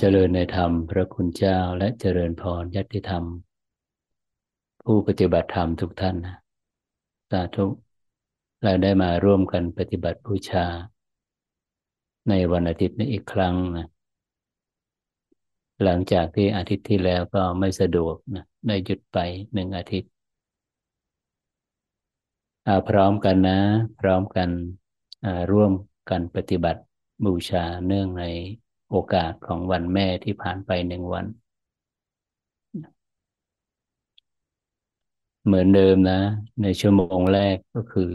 เจริญในธรรม พระคุณเจ้าและเจริญพรยัติธรรม ผู้ปฏิบัติธรรมทุกท่านนะสาธุเราได้มาร่วมกันปฏิบัติบูชา ในวันอาทิตย์นี้อีกครั้งนะหลังจากที่อาทิตย์ที่แล้วก็ไม่สะดวกนะได้หยุดไปหนึ่งอาทิตย์พร้อมกันนะ พร้อมกันร่วมกันปฏิบัติบูชาเนื่องใน โอกาสของวันแม่ที่ผ่านไปหนึ่งวัน เหมือนเดิมนะ ในชั่วโมงแรกก็คือ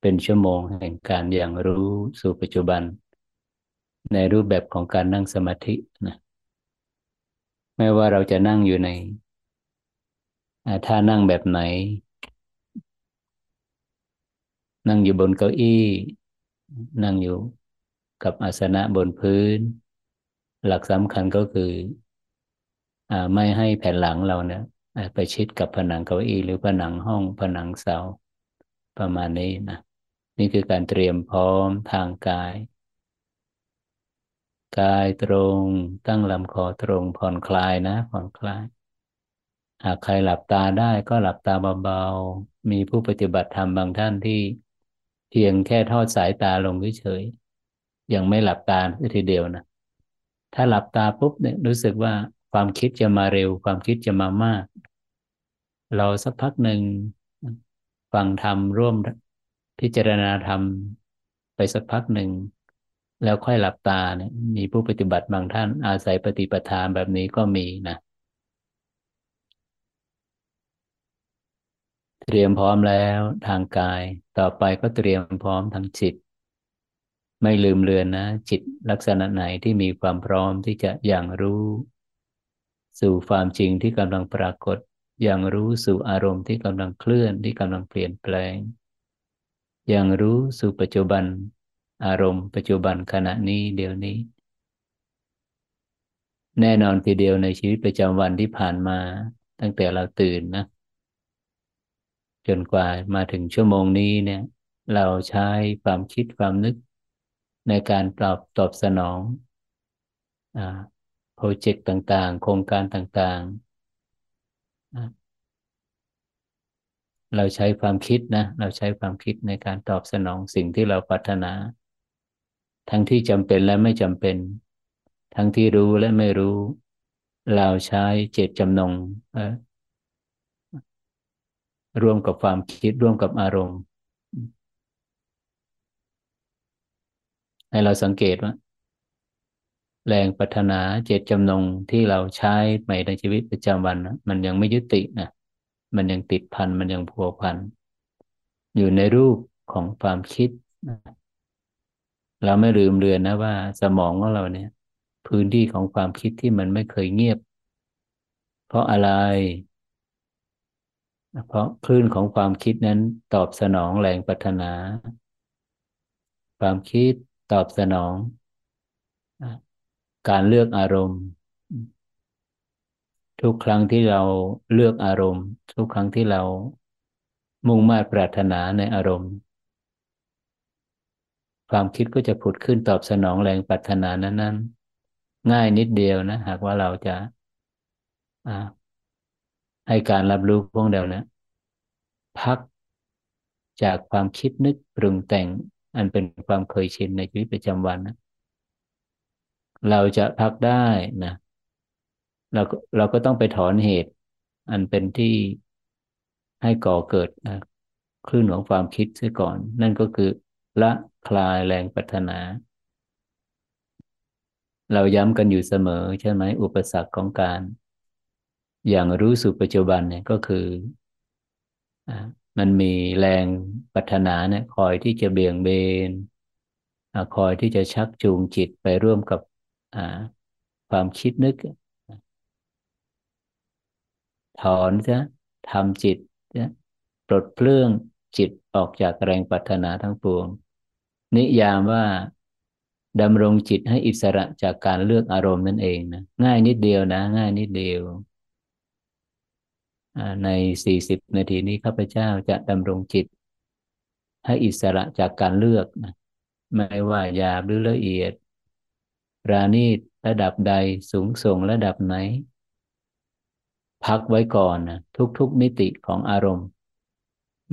เป็นชั่วโมงแห่งการอย่างรู้สู่ปัจจุบัน ในรูปแบบของการนั่งสมาธินะไม่ว่าเราจะนั่งอยู่ในท่านั่งแบบไหน นั่งอยู่บนเก้าอี้ นั่งอยู่กับอาสนะบนพื้น หลักสำคัญก็คืออไม่ให้แผ่นหลังเราเนี่ยไปชิดกับผนังเก้าอี้หรือผนังห้องผนังเสาประมาณนี้นะนี่คือการเตรียมพร้อมทางกาย กายตรงตั้งลำคอตรงผ่อนคลายนะ ผ่อนคลาย หากใครหลับตาได้ก็หลับตาเบาๆ มีผู้ปฏิบัติธรรมบางท่านที่ เพียงแค่ทอดสายตาลงเฉยๆยังไม่หลับตาทีเดียวนะ ถ้าหลับตาปุ๊บเนี่ยรู้สึกว่าความคิดจะมาเร็ว ความคิดจะมามาก เราสักพักหนึ่งฟังธรรมร่วมพิจารณาธรรมไปสักพักหนึ่ง แล้วค่อยหลับตาเนี่ยมีผู้ปฏิบัติบางท่านอาศัยปฏิปทาแบบนี้ก็มีนะ เตรียมพร้อมแล้วทางกายต่อไปก็เตรียมพร้อมทางจิต ไม่ลืมเลือนนะ จิตลักษณะไหนที่มีความพร้อมที่จะอย่างรู้ สู่ความจริงที่กำลังปรากฏ อย่างรู้สู่อารมณ์ที่กำลังเคลื่อนที่กำลังเปลี่ยนแปลง อย่างรู้สู่ปัจจุบัน อารมณ์ปัจจุบันขณะนี้เดี๋ยวนี้ แน่นอนทีเดียวในชีวิตประจำวันที่ผ่านมา ตั้งแต่เราตื่นนะ จนกว่ามาถึงชั่วโมงนี้เนี่ย เราใช้ความคิดความนึก ในการตอบตอบสนองโปรเจกต์ต่างๆ โครงการต่างๆ เราใช้ความคิดนะ เราใช้ความคิดในการตอบสนองสิ่งที่เราปรารถนา ทั้งที่จำเป็นและไม่จำเป็น ทั้งที่รู้และไม่รู้ เราใช้เจตจำนงร่วมกับความคิดร่วมกับอารมณ์ ให้เราสังเกตว่า แรงปัฒนาเจตจำนงที่เราใช้ใหม่ในชีวิตประจำวันนะมันยังไม่ยุตินะมันยังติดพันมันยังพัวพันอยู่ในรูปของความคิดนะเราไม่ลืมเรือนนะว่า สมองของเราเนี่ย พื้นที่ของความคิดที่มันไม่เคยเงียบ เพราะอะไร เพราะคลื่นของความคิดนั้นตอบสนองแรงปัฒนา ความคิด ตอบสนอง การเลือกอารมณ์ ทุกครั้งที่เราเลือกอารมณ์ ทุกครั้งที่เรามุ่งมา่ปรารถนาในอารมณ์ ความคิดก็จะผุดขึ้นตอบสนองแรงปรารถนานั้นๆ ง่ายนิดเดียวนะ หากว่าเราจะให้การรับรู้พวกเดียวนะ พักจากความคิดนึกปรุงแต่ง อันเป็นความเคยชินในชีวิตประจำวันนะเราจะพักได้นะเราเราก็ต้องไปถอนเหตุ อันเป็นที่ให้ก่อเกิดนะคลื่นของความคิดเสียก่อน นั่นก็คือ ละคลายแรงปัฒนา เราย้ำกันอยู่เสมอใช่ไหมอุปสรรคของการ อย่างรู้สู่ปัจจุบันเนี่ยก็คือ มันมีแรงปัฒนาเนี่ยคอยที่จะเบี่ยงเบนคอยที่จะชักจูงจิตไปร่วมกับความคิดนึก ถอนซะทำจิตปลดเปลื้องจิตออกจากแรงปัฒนาทั้งปวง นิยามว่าดำรงจิตให้อิสระจากการเลือกอารมณ์นั่นเองนะง่ายนิดเดียวนะ ง่ายนิดเดียว ในสี่สิบนาทีนี้ข้าพเจ้าจะดำรงจิต ให้อิสระจากการเลือกนะไม่ว่าหยาบหรือละเอียดราณีตระดับใดสูงส่งระดับไหน พักไว้ก่อนนะทุกๆมิติของอารมณ์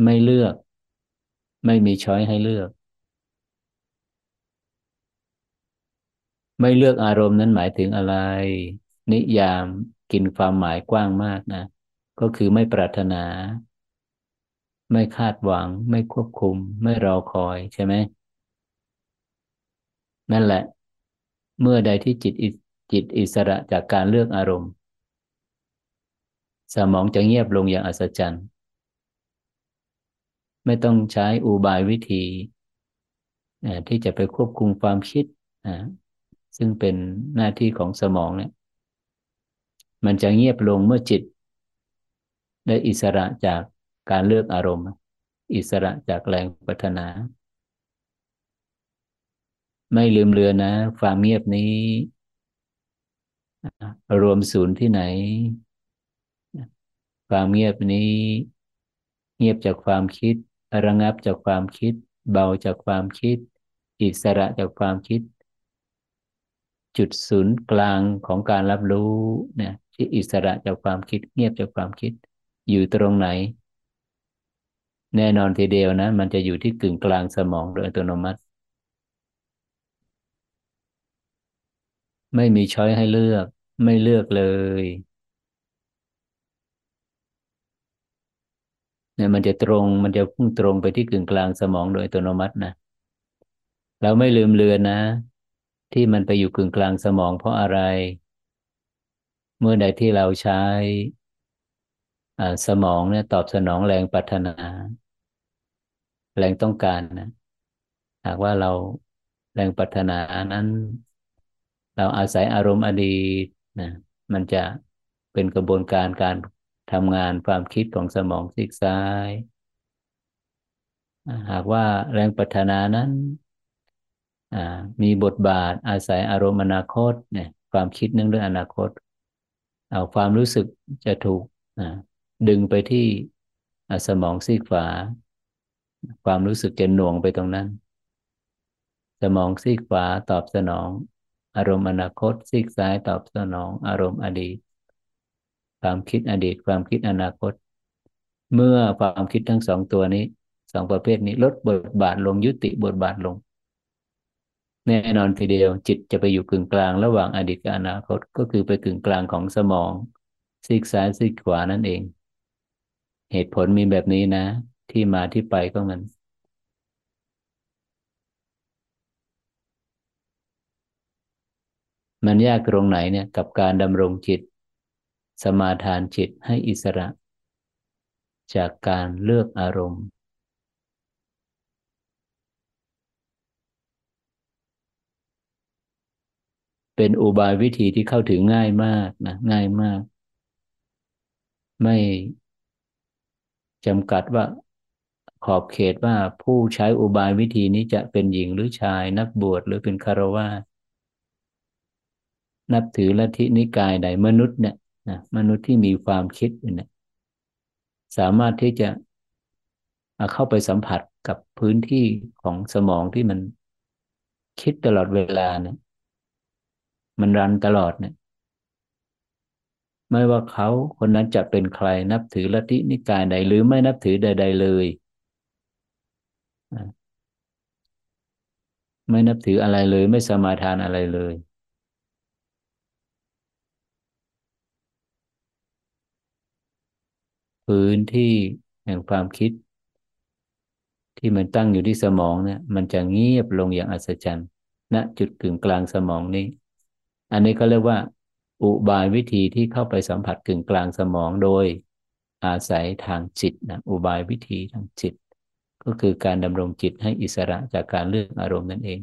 ไม่เลือก ไม่มีช้อยให้เลือก ไม่เลือกอารมณ์นั้นหมายถึงอะไร นิยามกินความหมายกว้างมากนะ ก็คือไม่ปรารถนา ไม่คาดหวัง ไม่ควบคุม ไม่รอคอยใช่ไหมนั่นแหละ เมื่อใดที่จิตจิตอิสระจากการเลือกอารมณ์ สมองจะเงียบลงอย่างอัศจรรย์ ไม่ต้องใช้อุบายวิธีที่จะไปควบคุมความคิดซึ่งเป็นหน้าที่ของสมองเนี่ย มันจะเงียบลงเมื่อจิต ได้อิสระจากการเลือกอารมณ์ อิสระจากแรงปัฒนา ไม่ลืมเลือนนะความเงียบนี้ รวมศูนย์ที่ไหน ความเงียบนี้ เงียบจากความคิด ระงับจากความคิด เบาจากความคิด อิสระจากความคิด จุดศูนย์กลางของการรับรู้เนี่ยที่อิสระจากความคิด เงียบจากความคิด อยู่ตรงไหน แน่นอนทีเดียวนะ มันจะอยู่ที่กึ่งกลางสมองโดยอัตโนมัติ ไม่มีช้อยให้เลือก ไม่เลือกเลยเนี่ยมันจะตรงมันจะพุ่งตรงไปที่กึ่งกลางสมองโดยอัตโนมัตินะเราไม่ลืมเลือนนะ ที่มันไปอยู่กึ่งกลางสมองเพราะอะไร เมื่อใดที่เราใช้ สมองเนี่ยตอบสนองแรงปรารถนา แรงต้องการนะหากว่าเราแรงปรารถนานั้น เราอาศัยอารมณ์อดีตนะมันจะเป็นกระบวนการการทำงานความคิดของสมองซีกซ้าย หากว่าแรงปัฒนานั้นมีบทบาทอาศัยอารมณ์อนาคตเนี่ยความคิดเรื่องเรื่องอนาคต เอาความรู้สึกจะถูก ดึงไปที่สมองซีกขวา ความรู้สึกจะหน่วงไปตรงนั้น สมองซีกขวาตอบสนอง อารมณ์อนาคตซีกซ้ายตอบสนอง อารมณ์อดีต ความคิดอดีต ความคิดอนาคต เมื่อความคิดทั้งสองตัวนี้สองประเภทนี้ลดบทบาทลงยุติบทบาทลง แน่นอนทีเดียวจิตจะไปอยู่กึ่งกลางระหว่างอดีตกับอนาคตก็คือไปกึ่งกลางของสมองซีกซ้ายซีกขวานั่นเอง เหตุผลมีแบบนี้นะ ที่มาที่ไปก็มัน มันยากตรงไหนเนี่ย กับการดำรงจิต สมาทานจิตให้อิสระ จากการเลือกอารมณ์ เป็นอุบายวิธีที่เข้าถึงง่ายมากนะง่ายมาก ไม่ จำกัดว่าขอบเขตว่าผู้ใช้อุบายวิธีนี้จะเป็นหญิงหรือชายนักบวชหรือเป็นคารวะนับถือลัทธินิกายใดมนุษย์เนี่ยนะมนุษย์ที่มีความคิดเนี่ยสามารถที่จะเข้าไปสัมผัสกับพื้นที่ของสมองที่มันคิดตลอดเวลาเนี่ยมันรันตลอดเนี่ย ไม่ว่าเขาคนนั้นจะเป็นใครนับถือลัทธินิกายใด หรือไม่นับถือใด ๆ เลย ไม่นับถืออะไรเลย ไม่สมาทานอะไรเลย พื้นที่แห่งความคิด ที่มันตั้งอยู่ที่สมองเนี่ยมันจะเงียบลงอย่างอัศจรรย์ณจุดกึ่งกลางสมองนี้ อันนี้ก็เรียกว่า อุบายวิธีที่เข้าไปสัมผัสกึ่งกลางสมองโดยอาศัยทางจิตนะอุบายวิธีทางจิต ก็คือการดำรงจิตให้อิสระจากการเลือกอารมณ์นั่นเอง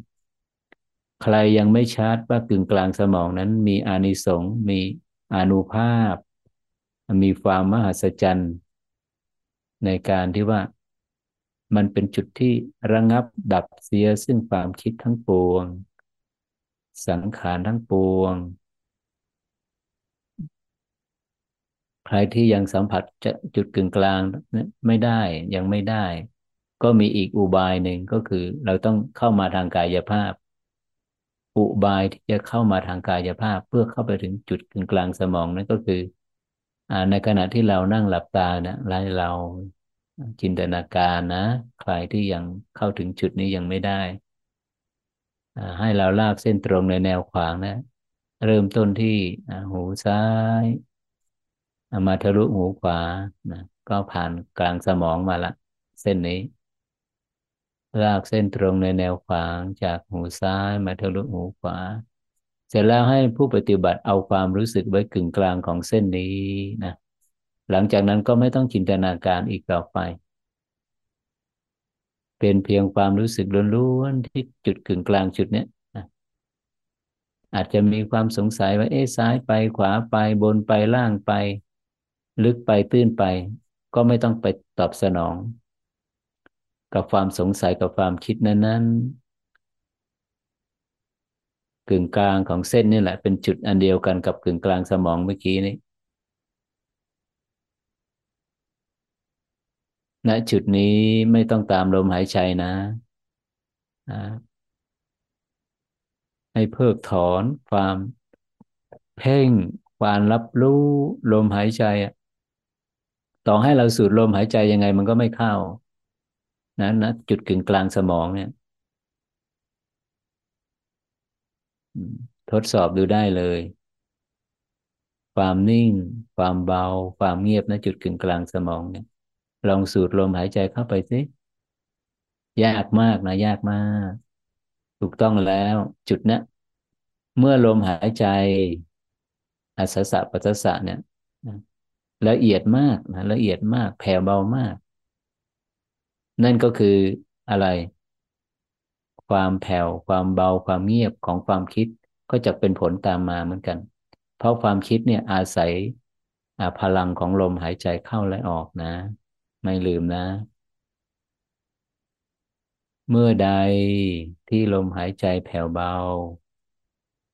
ใครยังไม่ชัดว่ากึ่งกลางสมองนั้นมีอานิสงส์มีอนุภาพ มีความมหัศจรรย์ ในการที่ว่ามันเป็นจุดที่ระงับดับเสียซึ่งความคิดทั้งปวง สังขารทั้งปวง ใครที่ยังสัมผัสจะจุดกึ่งกลางไม่ได้ยังไม่ได้ ก็มีอีกอุบายหนึ่งก็คือ เราต้องเข้ามาทางกายภาพ อุบายที่จะเข้ามาทางกายภาพเพื่อเข้าไปถึงจุดกึ่งกลางสมองนั่นก็คืออในขณะที่เรานั่งหลับตานะให้เราจินตนาการนะ ใครที่ยังเข้าถึงจุดนี้ยังไม่ได้ให้เราลากเส้นตรงในแนวขวางนะ เริ่มต้นที่หูซ้าย มาทะลุหูขวานะก็ผ่านกลางสมองมาละ เส้นนี้ ลากเส้นตรงในแนวขวางจากหูซ้ายมาทะลุหูขวา เสร็จแล้วให้ผู้ปฏิบัติเอาความรู้สึกไว้กึ่งกลางของเส้นนี้นะหลังจากนั้นก็ไม่ต้องจินตนาการอีกต่อไป เป็นเพียงความรู้สึกล้วนๆที่จุดกึ่งกลางจุดเนี้ยนะอาจจะมีความสงสัยว่าเอ๊ะซ้ายไปขวาไปบนไปล่างไป ลึกไปตื้นไป ก็ไม่ต้องไปตอบสนอง กับความสงสัยกับความคิดนั้นๆกึ่งกลางของเส้นนี่แหละ เป็นจุดอันเดียวกันกับกึ่งกลางสมองเมื่อกี้นี้ณจุดนี้ไม่ต้องตามลมหายใจนะให้เพิกถอนความเพ่งความรับรู้ลมหายใจ ต่อให้เราสูดลมหายใจยังไงมันก็ไม่เข้านะนะจุดกึ่งกลางสมองเนี่ย ทดสอบดูได้เลย ความนิ่ง ความเบา ความเงียบนะจุดกึ่งกลางสมองเนี่ย ลองสูดลมหายใจเข้าไปสิยากมากนะยากมาก ถูกต้องแล้วจุดนี้เมื่อลมหายใจอัศสะปัสสะเนี่ย ละเอียดมากนะละเอียดมาก แผ่วเบามาก นั่นก็คืออะไร ความแผ่วความเบาความเงียบของความคิดก็จะเป็นผลตามมาเหมือนกัน เพราะความคิดเนี่ยอาศัยพลังของลมหายใจเข้าและออกนะ ไม่ลืมนะ เมื่อใดที่ลมหายใจแผ่วเบา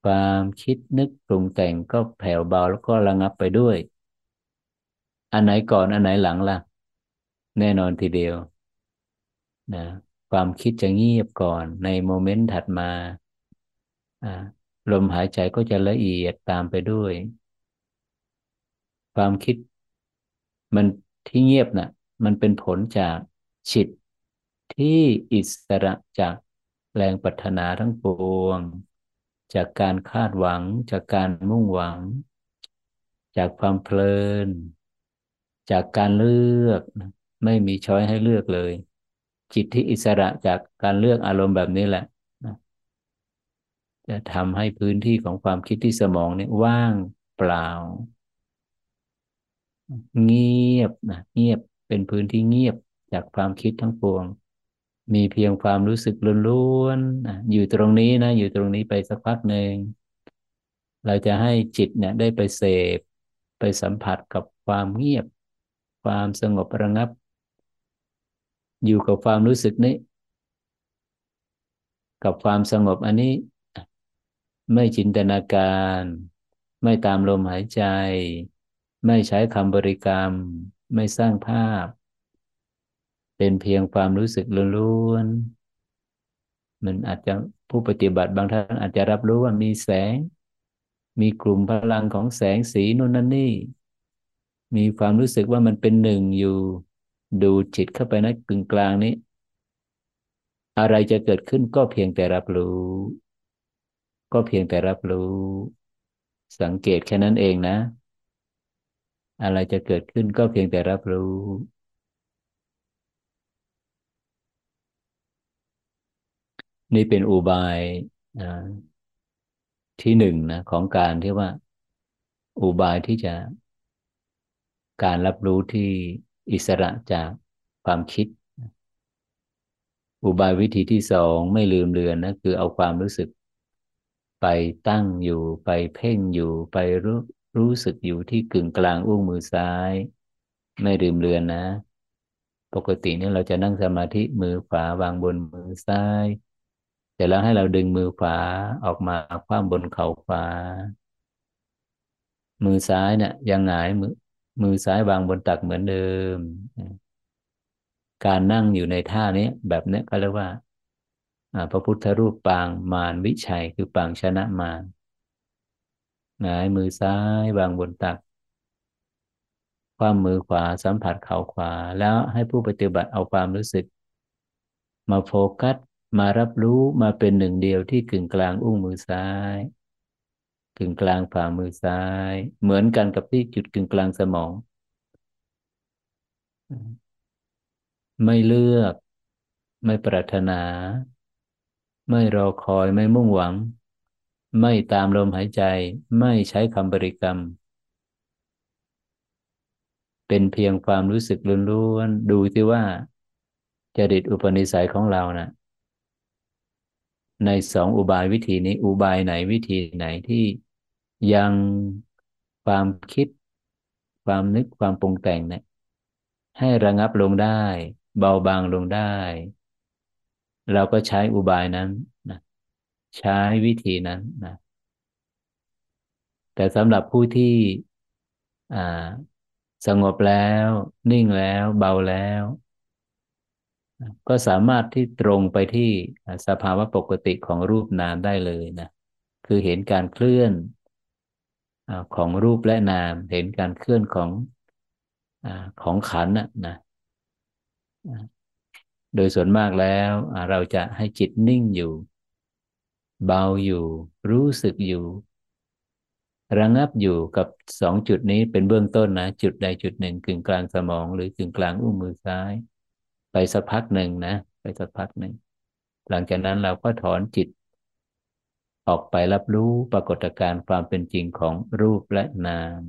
ความคิดนึกปรุงแต่งก็แผ่วเบาแล้วก็ระงับไปด้วย อันไหนก่อนอันไหนหลังล่ะ แน่นอนทีเดียวนะความคิดจะเงียบก่อน ในโมเมนต์ถัดมาลมหายใจก็จะละเอียดตามไปด้วย ความคิด มันที่เงียบนะ่ะ มันเป็นผลจากจิตที่อิสระจากแรงปรารถนาทั้งปวง จากการคาดหวัง จากการมุ่งหวัง จากความเพลิน จากการเลือกไม่มีช้อยให้เลือกเลย จิตที่อิสระจากการเลือกอารมณ์แบบนี้แหละจะทำให้พื้นที่ของความคิดที่สมองเนี่ยว่างเปล่า เงียบนะเงียบเป็นพื้นที่เงียบจากความคิดทั้งปวง มีเพียงความรู้สึกล้วนๆนะอยู่ตรงนี้นะ อยู่ตรงนี้ไปสักพักหนึ่งเราจะให้จิตเนี่ยได้ไปเสพ ไปสัมผัสกับความเงียบ ความสงบระงับ อยู่กับความรู้สึกนี้ กับความสงบอันนี้ ไม่จินตนาการ ไม่ตามลมหายใจ ไม่ใช้คำบริกรรม ไม่สร้างภาพ เป็นเพียงความรู้สึกล้วนๆมันอาจจะผู้ปฏิบัติบางท่านอาจจะรับรู้ว่ามีแสง มีกลุ่มพลังของแสงสีนู่นนั่นนี่ มีความรู้สึกว่ามันเป็นหนึ่งอยู่ ดูจิตเข้าไปนะกึ่งกลางนี้ อะไรจะเกิดขึ้นก็เพียงแต่รับรู้ ก็เพียงแต่รับรู้ สังเกตแค่นั้นเองนะ อะไรจะเกิดขึ้นก็เพียงแต่รับรู้นี่เป็นอุบายที่หนึ่งนะของการที่ว่า อุบายที่จะ การรับรู้ที่อิสระจากความคิด อุบายวิธีที่สองไม่ลืมเลือนนะคือเอาความรู้สึก ไปตั้งอยู่ไปเพ่งอยู่ไปรู้รู้สึกอยู่ที่กึ่งกลางอุ้งมือซ้าย ไม่ลืมเลือนนะ ปกตินี่เราจะนั่งสมาธิมือขวาวางบนมือซ้ายเสร็จแล้วให้เราดึงมือขวาออกมาคว้าบนเข่าขวา มือซ้ายเนี่ยยังหงายมือ มือซ้ายวางบนตักเหมือนเดิม การนั่งอยู่ในท่านี้แบบนี้ก็เรียกว่าพระพุทธรูปปางมารวิชัยคือปางชนะมารหงายมือซ้ายวางบนตัก ความมือขวาสัมผัสเข่าขวา แล้วให้ผู้ปฏิบัติเอาความรู้สึก มาโฟกัสมารับรู้มาเป็นหนึ่งเดียวที่กึ่งกลางอุ้งมือซ้าย กึ่งกลางฝ่ามือซ้าย เหมือนกันกับที่จุดกึ่งกลางสมอง ไม่เลือก ไม่ปรารถนา ไม่รอคอยไม่มุ่งหวัง ไม่ตามลมหายใจ ไม่ใช้คำบริกรรม เป็นเพียงความรู้สึกล้วนๆดูที่ว่าจริตอุปนิสัยของเรานะ่ะในสองอุบายวิธีนี้อุบายไหนวิธีไหนที่ ยังความคิด ความนึกความปรุงแต่งเนี่ยให้ระงับลงได้ เบาบางลงได้ เราก็ใช้อุบายนั้นนะใช้วิธีนั้นนะแต่สำหรับผู้ที่สงบแล้ว นิ่งแล้วเบาแล้ว ก็สามารถที่ตรงไปที่สภาวะปกติของรูปนามได้เลยนะคือเห็นการเคลื่อน ของรูปและนาม เห็นการเคลื่อนของของขันนะนะโดยส่วนมากแล้วเราจะให้จิตนิ่งอยู่ เบาอยู่ รู้สึกอยู่ ระงับอยู่กับสองจุดนี้เป็นเบื้องต้นนะ จุดใดจุดหนึ่งกึ่งกลางสมอง หรือกึ่งกลางอุ้งมือซ้าย ไปสักพักหนึ่งนะ ไปสักพักหนึ่ง หลังจากนั้นเราก็ถอนจิต ออกไปรับรู้ปรากฏการณ์ความเป็นจริงของรูปและนาม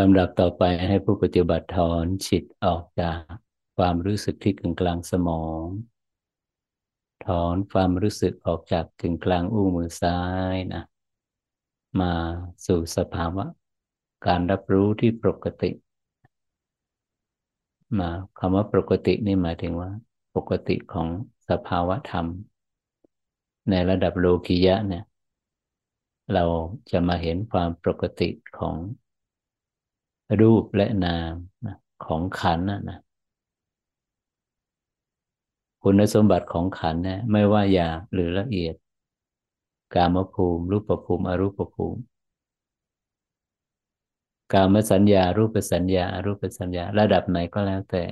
ลำดับต่อไปให้ผู้ปฏิบัติถอนจิตออกจากความรู้สึกที่กึ่งกลางสมอง ถอนความรู้สึกออกจากกึ่งกลางอุ้งมือซ้ายนะมาสู่สภาวะ การรับรู้ที่ปกติ มาคำว่าปกตินี่หมายถึงว่า ปกติของสภาวะธรรม ในระดับโลกิยะเนี่ย เราจะมาเห็นความปกติของ รูปและนามของขันนะนะคุณสมบัติของขันเนี่ยไม่ว่าหยาบหรือละเอียด กามภูมิ รูปภูมิอรูปภูมิ กามสัญญา รูปสัญญาอรูปสัญญา ระดับไหนก็แล้วแต่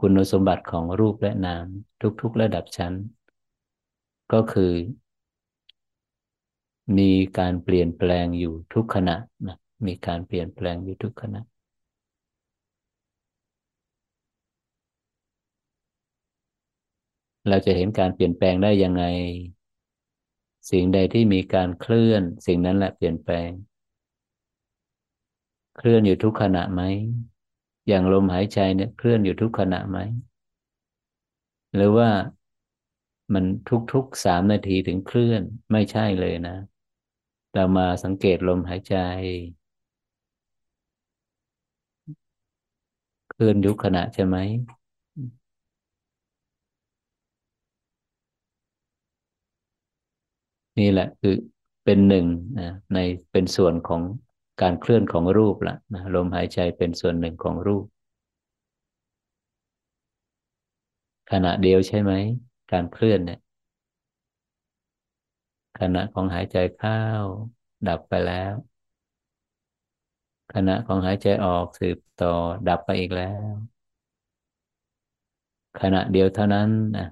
คุณสมบัติของรูปและนาม ทุกๆระดับชั้น ก็คือ มีการเปลี่ยนแปลงอยู่ทุกขณะนะ มีการเปลี่ยนแปลงอยู่ทุกขณะเราจะเห็นการเปลี่ยนแปลงได้ยังไง สิ่งใดที่มีการเคลื่อน สิ่งนั้นแหละเปลี่ยนแปลง เคลื่อนอยู่ทุกขณะไหม อย่างลมหายใจเนี่ยเคลื่อนอยู่ทุกขณะไหม หรือว่ามันทุกๆสามนาทีถึงเคลื่อนไม่ใช่เลยนะ เรามาสังเกตลมหายใจเค ลื่อนยุคขณะใช่ไหมนี่แหละคือเป็นหนึ่งนะในเป็นส่วนของการเคลื่อนของรูปละนะลมหายใจเป็นส่วนหนึ่งของรูป ขณะเดียวใช่ไหม การเคลื่อนเนี่ย ขณะของหายใจเข้าดับไปแล้ว ขณะของหายใจออกสืบต่อดับไปอีกแล้ว ขณะเดียวเท่านั้นนะ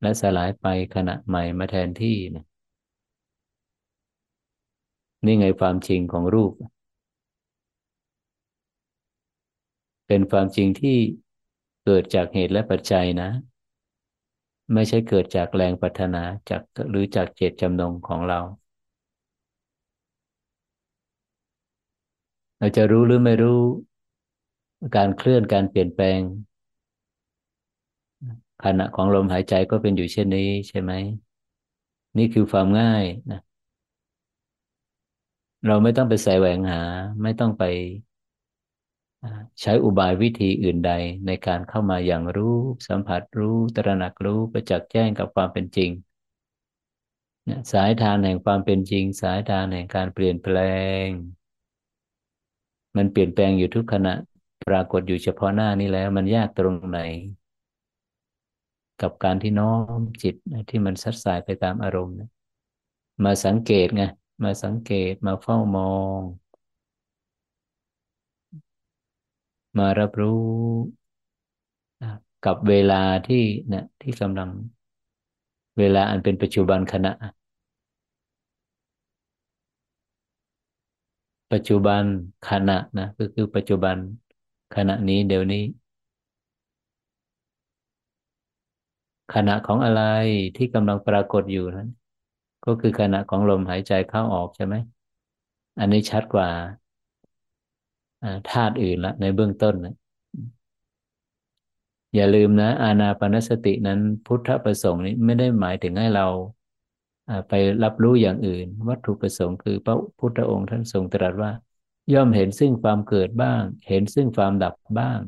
และสลายไปขณะใหม่มาแทนที่นะนี่ไงความจริงของรูป เป็นความจริงที่เกิดจากเหตุและปัจจัยนะ ไม่ใช่เกิดจากแรงปรารถนาจากหรือจากเจตจำนงของเรา เราจะรู้หรือไม่รู้ การเคลื่อนการเปลี่ยนแปลงขณะของลมหายใจก็เป็นอยู่เช่นนี้ใช่ไหม นี่คือความง่ายนะเราไม่ต้องไปใส่แหวงหา ไม่ต้องไปใช้อุบายวิธีอื่นใดในการเข้ามาอย่างรู้สัมผัสรู้ตระหนักรู้ประจักษ์แจ้งกับความเป็นจริงสายทานแห่งความเป็นจริง สายทานแห่งการเปลี่ยนแปลง มันเปลี่ยนแปลงอยู่ทุกขณะปรากฏอยู่เฉพาะหน้านี้แล้ว มันยากตรงไหน กับการที่น้อมจิตที่มันซัดสายไปตามอารมณ์มาสังเกตไงมาสังเกตมาเฝ้ามอง มารับรู้กับเวลาที่เนี่ยที่กำลังเวลาอันเป็นปัจจุบันขณะ ปัจจุบันขณะนะก็คือปัจจุบันขณะนี้เดี๋ยวนี้ ขณะของอะไรที่กำลังปรากฏอยู่นั้น ก็คือขณะของลมหายใจเข้าออกใช่ไหมอันนี้ชัดกว่าธาตุอื่นละในเบื้องต้นนะอย่าลืมนะ อานาปนสตินั้นพุทธประสงค์นี้ไม่ได้หมายถึงให้เรา ไปรับรู้อย่างอื่น วัตถุประสงค์คือพระพุทธองค์ท่านทรงตรัสว่า ย่อมเห็นซึ่งความเกิดบ้าง เห็นซึ่งความดับบ้าง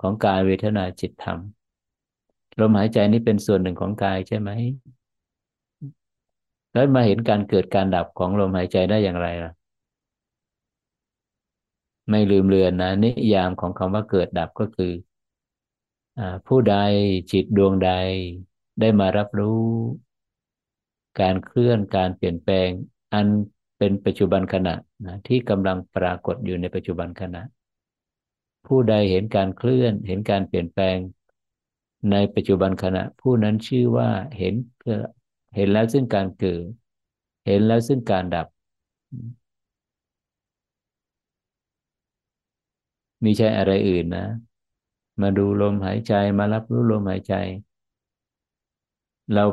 ของกายเวทนาจิตธรรมลมหายใจนี้เป็นส่วนหนึ่งของกายใช่ไหมแล้วมาเห็นการเกิดการดับของลมหายใจได้อย่างไรล่ะ ไม่ลืมเลือนนะนิยามของคำว่าเกิดดับก็คือผู้ใดจิตดวงใดได้มารับรู้ การเคลื่อนการเปลี่ยนแปลง อันเป็นปัจจุบันขณะนะที่กำลังปรากฏอยู่ในปัจจุบันขณะ ผู้ใดเห็นการเคลื่อนเห็นการเปลี่ยนแปลง ในปัจจุบันขณะ ผู้นั้นชื่อว่าเห็นเห็นแล้วซึ่งการเกิด เห็นแล้วซึ่งการดับ มีใช่อะไรอื่นนะ มาดูลมหายใจมารับรู้ลมหายใจ เรา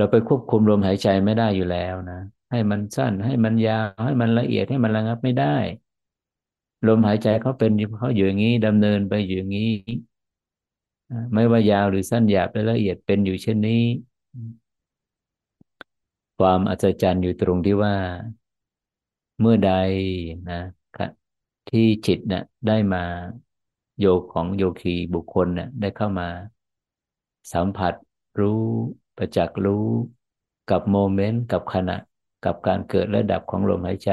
เราไปควบคุมลมหายใจไม่ได้อยู่แล้วนะ ให้มันสั้นให้มันยาวให้มันละเอียดให้มันระงับไม่ได้ ลมหายใจเขาเป็นเขาอยู่อย่างนี้ดำเนินไปอยู่อย่างนี้ไม่ว่ายาวหรือสั้นหยาบและละเอียดเป็นอยู่เช่นนี้ ความอัศจรรย์อยู่ตรงที่ว่า เมื่อใดนะที่จิตเนะ่ยได้มาโยกของโยคีบุคคลเนะ่ยได้เข้ามา สัมผัสรู้ ประจักษ์รู้กับโมเมนต์กับขณะกับการเกิดและดับของลมหายใจ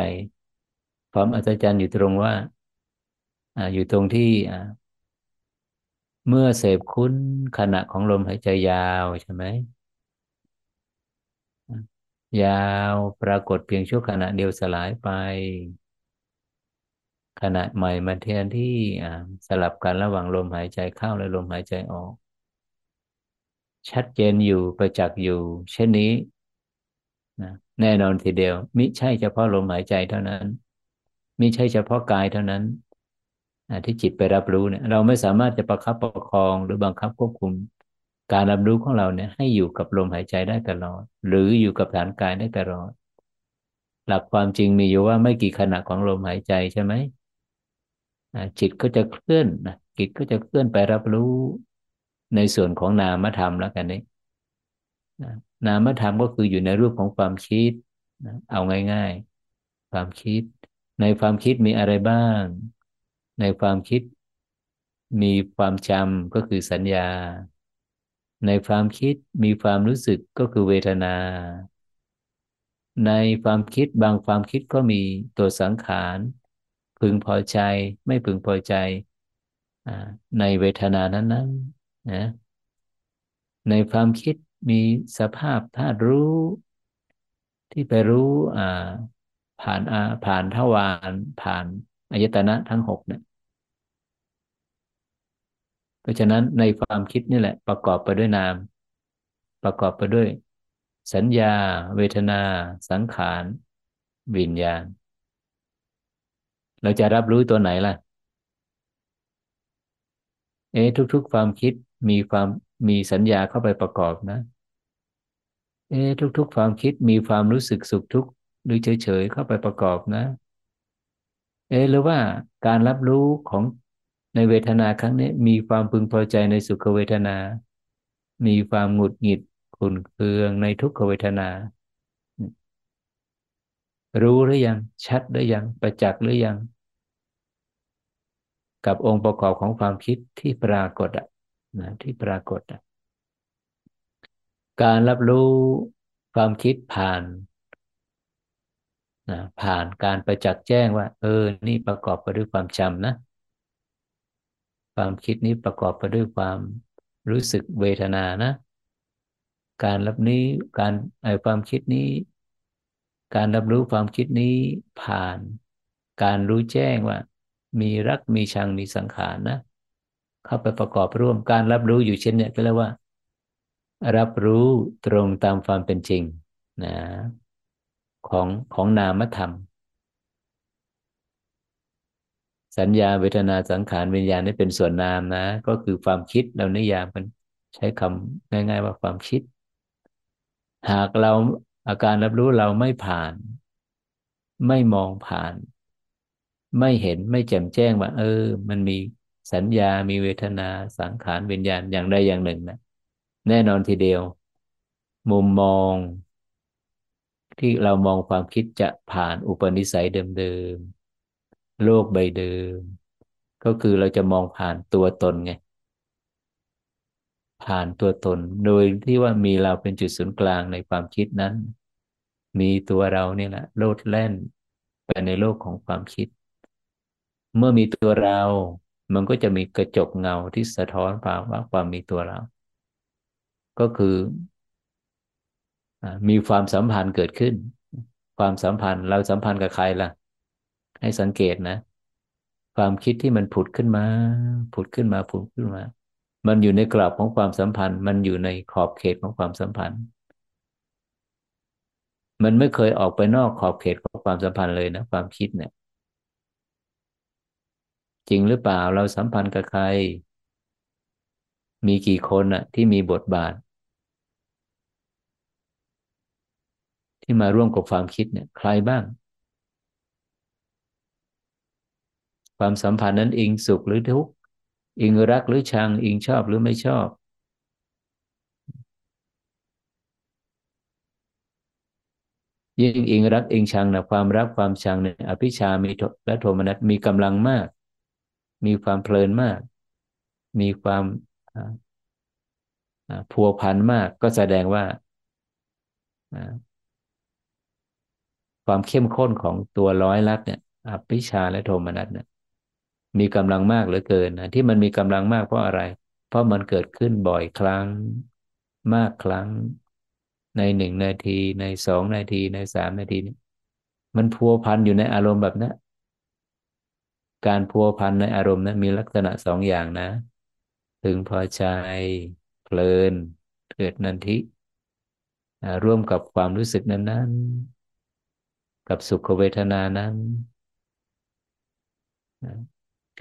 ความอัศจรรย์อยู่ตรงว่าออยู่ตรงที่เมื่อเสพคุ้นขณะของลมหายใจยาวใช่ไหมยาวปรากฏเพียงชั่วขณะเดียวสลายไป ขณะใหม่มาแทนที่สลับกันระหว่างลมหายใจเข้าและลมหายใจออก ชัดเจนอยู่ประจักษ์อยู่ เช่นนี้นะแน่นอนทีเดียว มิใช่เฉพาะลมหายใจเท่านั้น มิใช่เฉพาะกายเท่านั้นที่จิตไปรับรู้เนี่ย เราไม่สามารถจะประคับประคองหรือบังคับควบคุม การรับรู้ของเราเนี่ยให้อยู่กับลมหายใจได้ตลอด หรืออยู่กับฐานกายได้ตลอด หลักความจริงมีอยู่ว่าไม่กี่ขณะของลมหายใจใช่ไหมจิตก็จะเคลื่อนนะจิตก็จะเคลื่อนไปรับรู้ ในส่วนของนามธรรมแล้วกันนี่นามธรรมก็คืออยู่ในรูปของความคิดเอาง่าย ๆ ความคิด ในความคิดมีอะไรบ้าง ในความคิดมีความจำก็คือสัญญา ในความคิดมีความรู้สึกก็คือเวทนา ในความคิดบางความคิดก็มีตัวสังขารพึงพอใจไม่พึงพอใจในเวทนานั้นนั้ นะในความคิดมีสภาพธาตุรู้ ที่ไปรู้อ่าผ่านอาผ่านทวารผ่านอายตนะทั้งหกเนี่ยเพราะฉะนั้นในความคิดนี่แหละ ประกอบไปด้วยนาม ประกอบไปด้วย สัญญา เวทนา สังขาร วิญญาณ เราจะรับรู้ตัวไหนล่ะ เอ๊ทุก ๆ ความคิด มีความมีสัญญาเข้าไปประกอบนะ เอ๊ทุก ๆ ความคิดมีความรู้สึกสุขทุกข์หรือเฉยๆเข้าไปประกอบนะ เอ๊หรือว่าการรับรู้ของในเวทนาครั้งนี้มีความพึงพอใจในสุขเวทนา มีความหงุดหงิดขุ่นเคืองในทุกขเวทนา รู้หรือยัง ชัดหรือยัง ประจักษ์หรือยัง กับองค์ประกอบของความคิดที่ปรากฏอะ นะที่ปรากฏ การรับรู้ความคิดผ่านนะผ่านการประจักษ์แจ้งว่า เออ นี่ประกอบไปด้วยความจำนะ ความคิดนี้ประกอบไปด้วยความรู้สึกเวทนานะ การรับนี้การไอความคิดนี้ การรับรู้ความคิดนี้ผ่าน การรู้แจ้งว่า มีรักมีชังมีสังขารนะ เข้าไปประกอบร่วมการรับรู้อยู่เช่นเนี้ยก็เรียกว่า รับรู้ตรงตามความเป็นจริงนะของของนามธรรม สัญญาเวทนาสังขารวิญญาณนี่เป็นส่วนนามนะ ก็คือความคิดเรานิยามมันใช้คำง่าย ๆ ว่าความคิด หากเราอาการรับรู้เราไม่ผ่าน ไม่มองผ่าน ไม่เห็นไม่แจ่มแจ้งว่า เออ มันมี สัญญามีเวทนาสังขารวิญญาณอย่างใดอย่างหนึ่งนะแน่นอนทีเดียว มุมมอง ที่เรามองความคิดจะผ่านอุปนิสัยเดิมๆโลกใบเดิม ก็คือเราจะมองผ่านตัวตนไงผ่านตัวตน โดยที่ว่ามีเราเป็นจุดศูนย์กลางในความคิดนั้น มีตัวเราเนี่ยแหละโลดแล่นไปในโลกของความคิด เมื่อมีตัวเรา มันก็จะมีกระจกเงาที่สะท้อนภาวะความมีตัวเรา ก็คือมีความสัมพันธ์เกิดขึ้น ความสัมพันธ์เราสัมพันธ์กับใครล่ะ ให้สังเกตนะ ความคิดที่มันผุดขึ้นมา ผุดขึ้นมาผุดขึ้นมา มันอยู่ในกรอบของความสัมพันธ์ มันอยู่ในขอบเขตของความสัมพันธ์ มันไม่เคยออกไปนอกขอบเขตของความสัมพันธ์เลยนะ ความคิดเนี่ย จริงหรือเปล่าเราสัมพันธ์กับใคร มีกี่คนอะที่มีบทบาท ที่มาร่วมกับความคิดเนี่ย ใครบ้าง ความสัมพันธ์นั้นอิงสุขหรือทุกข์อิงรักหรือชัง อิงชอบหรือไม่ชอบยิ่งอิงรักอิงชังนะความรักความชังเนี่ยอภิชามีและโทมนัสมีกำลังมาก มีความเพลินมาก มีความพัวพันมากก็แสดงว่าความเข้มข้นของตัวร้อยลัดเนี่ยอภิชาและโทมนัสเนี่ยมีกำลังมากเหลือเกินนะที่มันมีกำลังมากเพราะอะไร เพราะมันเกิดขึ้นบ่อยครั้ง มากครั้ง ในหนึ่งนาทีในสองนาทีในสามนาทีนี่มันพัวพันอยู่ในอารมณ์แบบนั้น การพัวพันในอารมณ์นั้นมีลักษณะสองอย่างนะ ถึงพอใจเพลินเกิดนันทิร่วมกับความรู้สึกนั้น ๆ กับสุขเวทนานั้น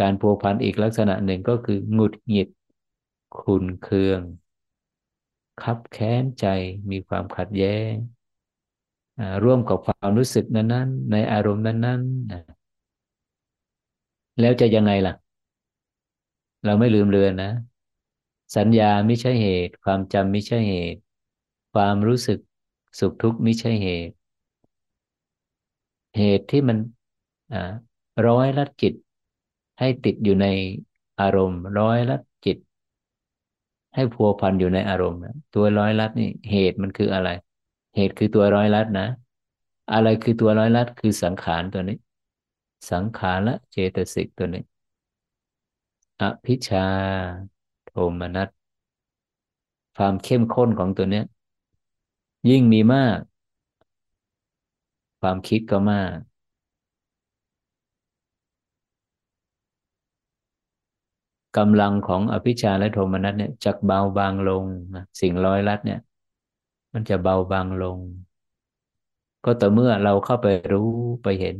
การพัวพันอีกลักษณะหนึ่งก็คือหงุดหงิดขุนเคือง คับแค้นใจมีความขัดแย้งร่วมกับความรู้สึกนั้น ๆ ในอารมณ์นั้น ๆ แล้วจะยังไงล่ะ เราไม่ลืมเลือนนะ สัญญาไม่ใช่เหตุ ความจำไม่ใช่เหตุ ความรู้สึกสุขทุกข์ไม่ใช่เหตุ เหตุที่มันร้อยลัดจิต ให้ติดอยู่ในอารมณ์ ร้อยลัดจิต ให้พัวพันอยู่ในอารมณ์ตัวร้อยลัดนี่เหตุมันคืออะไร เหตุคือตัวร้อยลัดนะ อะไรคือตัวร้อยลัดคือสังขารตัวนี้ สังขารละเจตสิกตัวนี้ อภิชา โทมนัส ความเข้มข้นของตัวเนี้ย ยิ่งมีมาก ความคิดก็มากกำลังของอภิชาและโทมนัสเนี่ยจะเบาบางลงสิ่งร้อยลัดเนี่ย มันจะเบาบางลง ก็ต่อเมื่อเราเข้าไปรู้ไปเห็น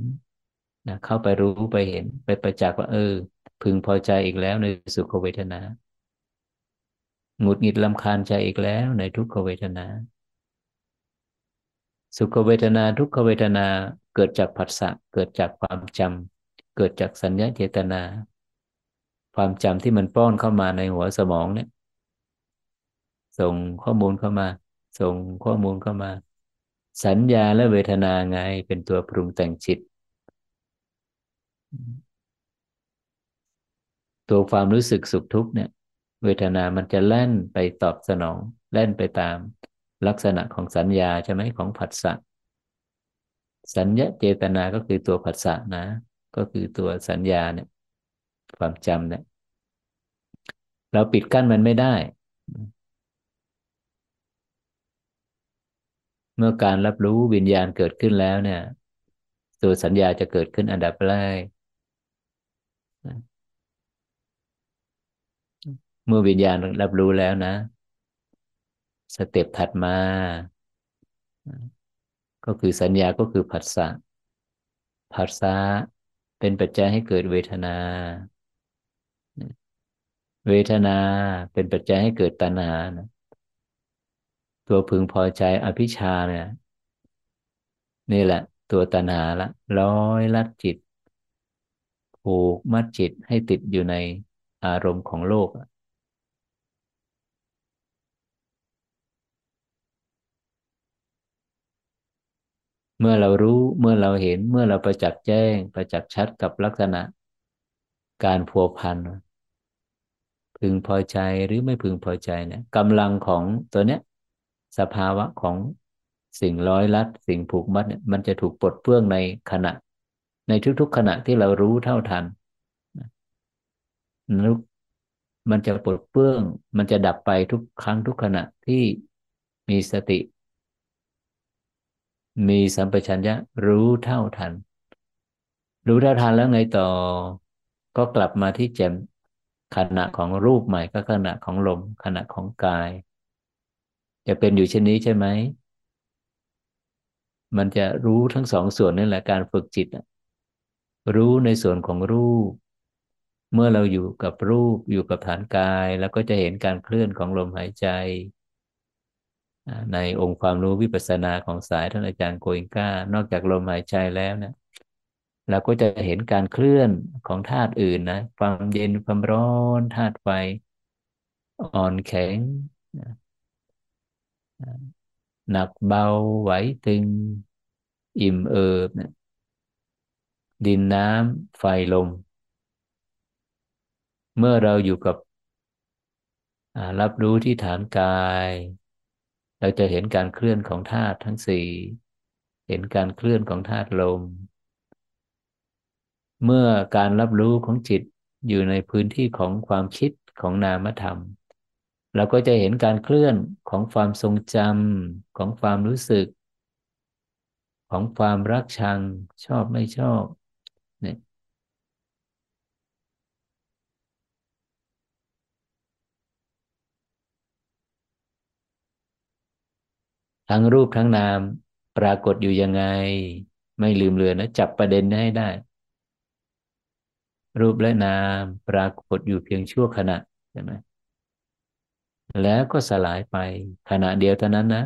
นะเข้าไปรู้ไปเห็น ไปประจักษ์ว่า เออ พึงพอใจอีกแล้วในสุขเวทนาหงุดหงิดลำคาญใจอีกแล้วในทุกขเวทนา สุขเวทนาทุกขเวทนาเกิดจากผัสสะเกิดจากความจำเกิดจากสัญญาเจตนา ความจำที่มันป้อนเข้ามาในหัวสมองเนี่ย ส่งข้อมูลเข้ามา ส่งข้อมูลเข้ามา สัญญาและเวทนาไงเป็นตัวปรุงแต่งจิต ตัวความรู้สึกสุขทุกข์เนี่ย เวทนามันจะแล่นไปตอบสนอง แล่นไปตามลักษณะของสัญญาใช่ไหมของผัสสะสัญญาเจตนาก็คือตัวผัสสะนะ ก็คือตัวสัญญาเนี่ย ความจำเนี่ย เราปิดกั้นมันไม่ได้ เมื่อการรับรู้วิญญาณเกิดขึ้นแล้วเนี่ย ตัวสัญญาจะเกิดขึ้นอันดับแรก เมื่อวิญญาณรับรู้แล้วนะ สเต็ปถัดมา ก็คือสัญญาก็คือผัสสะผัสสะเป็นปัจจัยให้เกิดเวทนา เวทนาเป็นปัจจัยให้เกิดตัณหานะตัวพึงพอใจอภิชาเนี่ย นี่แหละ ตัวตัณหาละร้อยลัดจิตผูกมัดจิตให้ติดอยู่ในอารมณ์ของโลก เมื่อเรารู้เมื่อเราเห็นเมื่อเราประจักษ์แจ้ง ประจักษ์ชัดกับลักษณะ การพัวพันพึงพอใจหรือไม่พึงพอใจเนี่ยกำลังของตัวเนี้ยสภาวะของสิ่งร้อยลัด สิ่งผูกมัดเนี่ยมันจะถูกปลดเปลื้องในขณะ ในทุกๆขณะที่เรารู้เท่าทันนุกมันจะปลดเปลื้อง มันจะดับไปทุกครั้งทุกขณะที่มีสติ มีสัมปชัญญะรู้เท่าทัน รู้เท่าทันแล้วไงต่อ ก็กลับมาที่แจ่มขณะของรูปใหม่ก็ขณะของลม ขณะของกาย จะเป็นอยู่เช่นนี้ใช่ไหม มันจะรู้ทั้งสองส่วนนี่แหละการฝึกจิต รู้ในส่วนของรูป เมื่อเราอยู่กับรูปอยู่กับฐานกาย แล้วก็จะเห็นการเคลื่อนของลมหายใจ ในองค์ความรู้วิปัสสนาของสายท่านอาจารย์โกอิงก้านอกจากลมหายใจแล้วเนี่ยเราก็จะเห็นการเคลื่อนของธาตุอื่นนะความเย็นความร้อนธาตุไฟอ่อนแข็งหนักเบาไหวตึง อิ่มเอิบนี่ยดินน้ำไฟลม เมื่อเราอยู่กับรับรู้ที่ฐานกาย เราจะเห็นการเคลื่อนของธาตุทั้งสี่เห็นการเคลื่อนของธาตุลม เมื่อการรับรู้ของจิตอยู่ในพื้นที่ของความคิดของนามธรรม เราก็จะเห็นการเคลื่อนของความทรงจำของความรู้สึก ของความรักชังชอบไม่ชอบเนี่ย ทั้งรูปทั้งนามปรากฏอยู่ยังไง ไม่ลืมเลือนนะ จับประเด็นให้ได้ รูปและนามปรากฏอยู่เพียงชั่วขณะใช่ไหมแล้วก็สลายไปขณะเดียวเท่านั้นนะ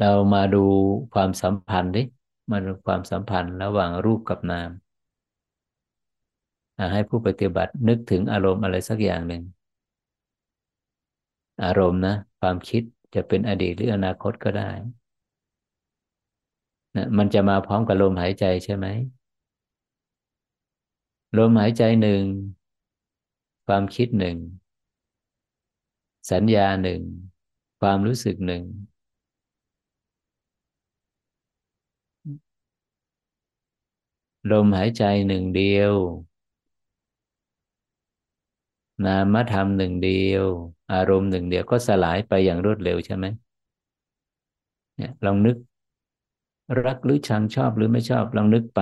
เรามาดูความสัมพันธ์ดิมาดูความสัมพันธ์ระหว่างรูปกับนามให้ผู้ปฏิบัตินึกถึงอารมณ์อะไรสักอย่างหนึ่ง อารมณ์นะ ความคิดจะเป็นอดีตหรืออนาคตก็ได้นะมันจะมาพร้อมกับลมหายใจใช่ไหมลมหายใจหนึ่ง ความคิดหนึ่ง สัญญาหนึ่ง ความรู้สึกหนึ่ง ลมหายใจหนึ่งเดียว นามธรรมหนึ่งเดียว อารมณ์หนึ่งเดียวก็สลายไปอย่างรวดเร็วใช่ไหมเนี่ยลองนึก รักหรือชังชอบหรือไม่ชอบลองนึกไป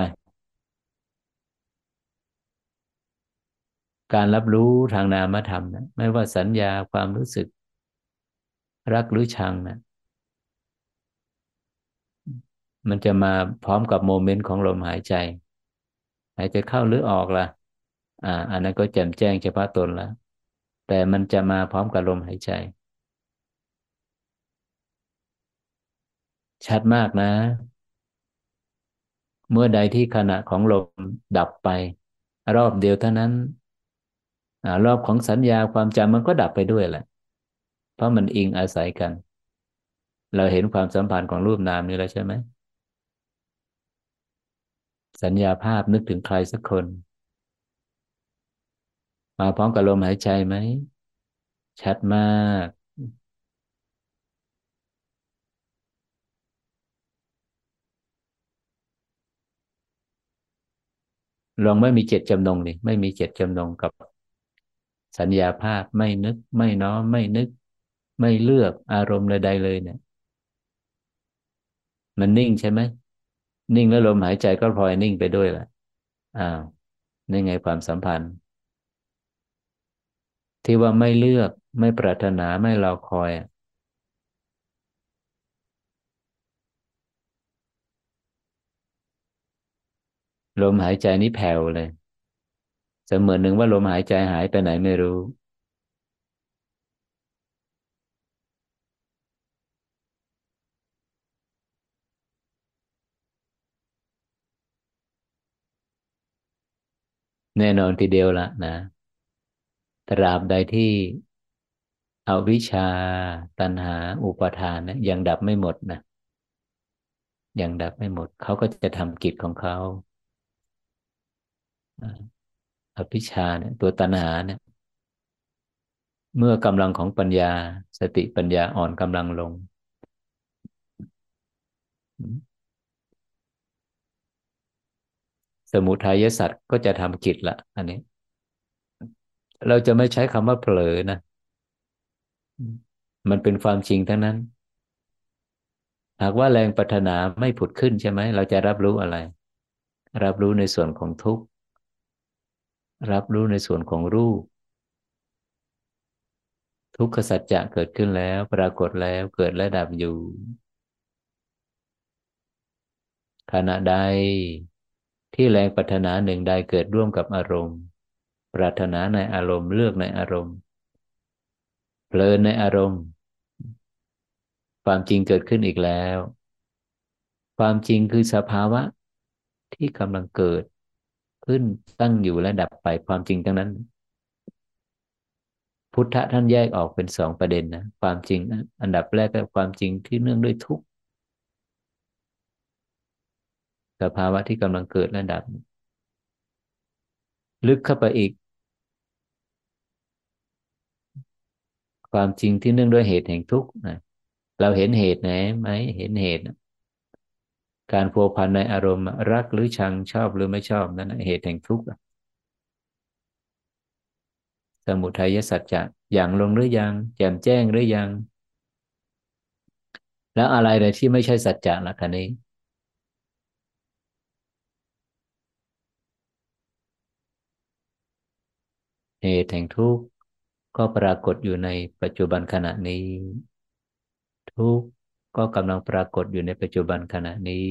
การรับรู้ทางนามธรรมนะไม่ว่าสัญญาความรู้สึก รักหรือชังนะมันจะมาพร้อมกับโมเมนต์ของลมหายใจ หายใจเข้าหรือออกล่ะ อ่า อันนั้นก็แจ่มแจ้งเฉพาะตนแล้ว แต่มันจะมาพร้อมกับลมหายใจ ชัดมากนะ เมื่อใดที่ขณะของลมดับไป รอบเดียวเท่านั้นรอบของสัญญาความจำมันก็ดับไปด้วยแหละ เพราะมันอิงอาศัยกัน เราเห็นความสัมพันธ์ของรูปนามนี่แล้วใช่ไหมสัญญาภาพนึกถึงใครสักคน มาพร้อมกับลมหายใจไหม ชัดมาก ลองไม่มีเจตจำนงดิไม่มีเจตจำนงกับ สัญญาภาพไม่นึก ไม่น้อมไม่นึก ไม่เลือกอารมณ์ใดๆเลยเนี่ย มันนิ่งใช่ไหมนิ่งแล้วลมหายใจก็พลอยนิ่งไปด้วยแหละอ้าวนี่ไงความสัมพันธ์ ที่ว่าไม่เลือกไม่ปรารถนาไม่รอคอย ลมหายใจนี้แผ่วเลย เสมือนหนึ่งว่าลมหายใจหายไปไหนไม่รู้ แน่นอนทีเดียวละนะ ตราบใดที่อวิชชาตัณหาอุปาทานนะยังดับไม่หมดนะยังดับไม่หมด เขาก็จะทำกิจของเขาอภิชาเนี่ยตัวตัณหาเนี่ย เมื่อกำลังของปัญญา สติปัญญาอ่อนกำลังลง สมุทัยสัตว์ก็จะทำกิจละอันนี้ เราจะไม่ใช้คำว่าเผลอนะ มันเป็นความจริงทั้งนั้น หากว่าแรงปัฒนาไม่ผุดขึ้นใช่ไหม เราจะรับรู้อะไร รับรู้ในส่วนของทุกข์ รับรู้ในส่วนของรูป ทุกขสัจจะเกิดขึ้นแล้ว ปรากฏแล้วเกิดและดับอยู่ ขณะใดที่แรงปัฒนาหนึ่งใดเกิดร่วมกับอารมณ์ ปรารถนาในอารมณ์เลือกในอารมณ์ เพลินในอารมณ์ ความจริงเกิดขึ้นอีกแล้ว ความจริงคือสภาวะที่กำลังเกิด ขึ้นตั้งอยู่และดับไปความจริงทั้งนั้น พุทธะท่านแยกออกเป็นสองประเด็นนะความจริงอันดับแรกก็ความจริงที่เนื่องด้วยทุกข์สภาวะที่กำลังเกิดและดับ ลึกเข้าไปอีก ความจริงที่เนื่องด้วยเหตุแห่งทุกข์นะเราเห็นเหตุไหนไหมเห็นเหตุการพัวพันในอารมณ์รักหรือชังชอบหรือไม่ชอบนั่นเหตุแห่งทุกข์สมุทัยสัจจะอย่างลงหรือยัง แจ่มแจ้งหรือยัง แล้วอะไรเลยที่ไม่ใช่สัจจะล่ะคะนี้ เหตุแห่งทุกข์ ก็ปรากฏอยู่ในปัจจุบันขณะนี้ ทุกข์ก็กำลังปรากฏอยู่ในปัจจุบันขณะนี้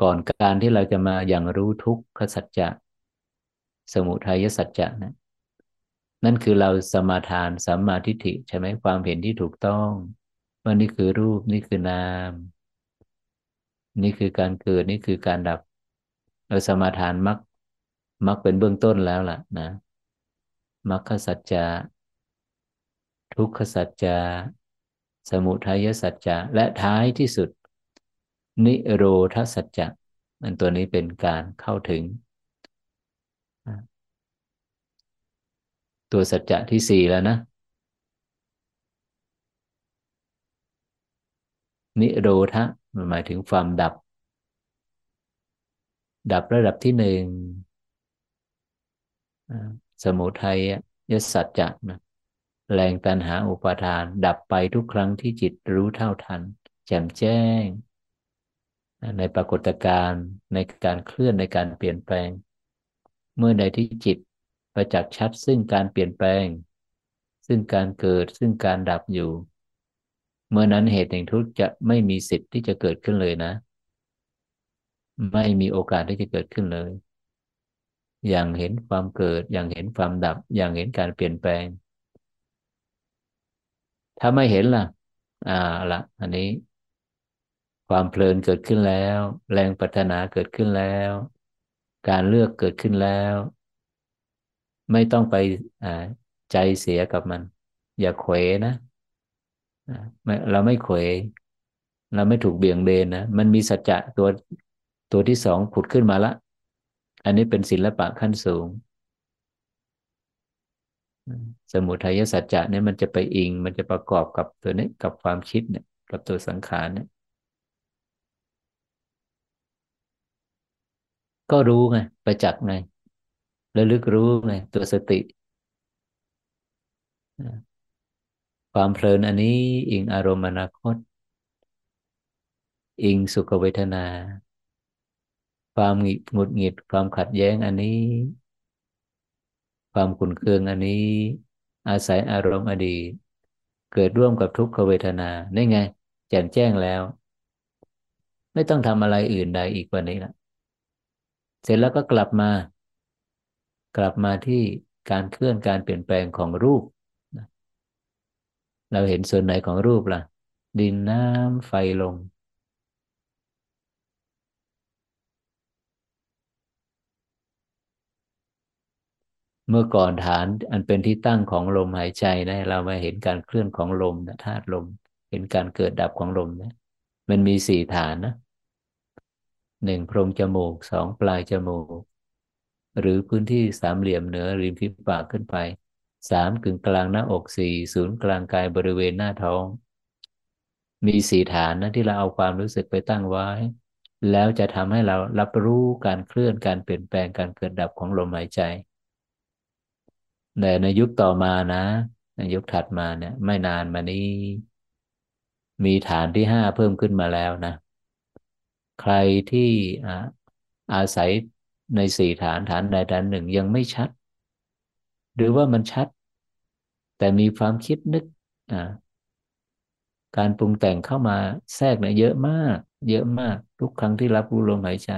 ก่อนการที่เราจะมาอย่างรู้ทุกขสัจจะ สมุทัยสัจจะนะนั่นคือเราสมาทานสัมมาทิฏฐิใช่ไหมความเห็นที่ถูกต้องว่านี่คือรูปนี่คือนาม นี่คือการเกิดนี่คือการดับ เราสมาทานมัก มักเป็นเบื้องต้นแล้วล่ะนะมักขสัจจะทุกขสัจจะสมุทัยสัจจะและท้ายที่สุด นิโรธสัจจะมันตัวนี้เป็นการเข้าถึง ตัวสัจจะที่สี่แล้วนะ นิโรธมันหมายถึงความดับ ดับระดับที่หนึ่ง สมุทัยยสัจจะนะแรงตันหาอุปาทาน ดับไปทุกครั้งที่จิตรู้เท่าทัน แจ่มแจ้ง ในปรากฏการณ์ในการเคลื่อนในการเปลี่ยนแปลง เมื่อใดที่จิตประจักษ์ชัดซึ่งการเปลี่ยนแปลง ซึ่งการเกิดซึ่งการดับอยู่ เมื่อนั้นเหตุแห่งทุกข์จะไม่มีสิทธิ์ที่จะเกิดขึ้นเลยนะ ไม่มีโอกาสที่จะเกิดขึ้นเลย อย่างเห็นความเกิด อย่างเห็นความดับ อย่างเห็นการเปลี่ยนแปลง ถ้าไม่เห็นล่ะ อ่าละอันนี้ ความเพลินเกิดขึ้นแล้ว แรงปรารถนาเกิดขึ้นแล้ว การเลือกเกิดขึ้นแล้ว ไม่ต้องไปอ่าใจเสียกับมัน อย่าเขวนะเราไม่เขวเราไม่ถูกเบี่ยงเบนนะ มันมีสัจจะตัวตัวที่สองผุดขึ้นมาละ อันนี้เป็นศิลปะขั้นสูง สมุทัยสัจจะเนี่ยมันจะไปอิง มันจะประกอบกับตัวนี้กับความคิดเนี่ย กับตัวสังขารเนี่ยก็รู้ไงประจักษ์ไงระลึกรู้ไงตัวสติ ความเพลินอันนี้อิงอารมณ์อนาคต อิงสุขเวทนา ความหงุดหงิด ความขัดแย้งอันนี้ ความขุนเคืองอันนี้ อาศัยอารมณ์อดีต เกิดร่วมกับทุกขเวทนาได้ไง แจ่มแจ้งแล้ว ไม่ต้องทำอะไรอื่นใดอีกกว่านี้ละเสร็จแล้วก็กลับมา กลับมาที่การเคลื่อนการเปลี่ยนแปลงของรูป เราเห็นส่วนไหนของรูปล่ะ ดินน้ำไฟลม เมื่อก่อนฐานอันเป็นที่ตั้งของลมหายใจนะเรามาเห็นการเคลื่อนของลมนะธาตุลม เห็นการเกิดดับของลมนะมันมีสี่ฐานนะหนึ่งโพรงจมูกสองปลายจมูก หรือพื้นที่สามเหลี่ยมเหนือริมฝีปากขึ้นไปสามกึ่งกลางหน้าอกสี่ศูนย์กลางกายบริเวณหน้าท้อง มีสี่ฐานนะที่เราเอาความรู้สึกไปตั้งไว้ แล้วจะทำให้เรารับรู้การเคลื่อนการเปลี่ยนแปลงการเกิดดับของลมหายใจ แต่ในยุคต่อมานะในยุคถัดมาเนี่ย ไม่นานมานี้ มีฐานที่ห้าเพิ่มขึ้นมาแล้วนะ ใครที่อาศัยในสี่ฐานฐานใดฐานหนึ่งยังไม่ชัด หรือว่ามันชัด แต่มีความคิดนึกการปรุงแต่งเข้ามาแทรกเนี่ยเยอะมาก เยอะมากทุกครั้งที่รับรู้ลมหายใจ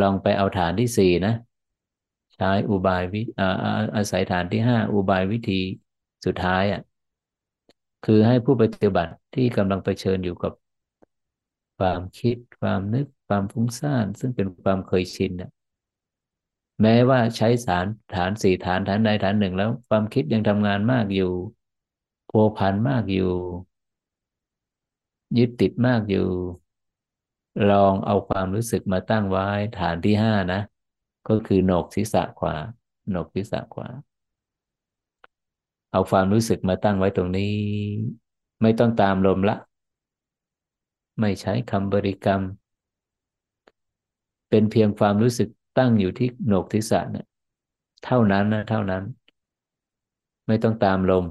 ลองไปเอาฐานที่สี่นะ ใช้อุบายวิอาอาศัยฐานที่ห้าอุบายวิธีสุดท้ายอะคือให้ผู้ปฏิบัติที่กำลังเผชิญอยู่กับความคิด ความนึกความฟุ้งซ่าน ซึ่งเป็นความเคยชินน่ะแม้ว่าใช้ฐานฐานสี่ฐานฐานใดฐานหนึ่งแล้ว ความคิดยังทำงานมากอยู่พัวพันมากอยู่ ยึดติดมากอยู่ ลองเอาความรู้สึกมาตั้งไว้ฐานที่ห้านะ ก็คือโหนกศีรษะขวาโหนกศีรษะขวา เอาความรู้สึกมาตั้งไว้ตรงนี้ ไม่ต้องตามลมละ ไม่ใช้คำบริกรรม เป็นเพียงความรู้สึกตั้งอยู่ที่โหนกศีรษะเนี่ยเท่านั้นนะเท่านั้น ไม่ต้องตามลม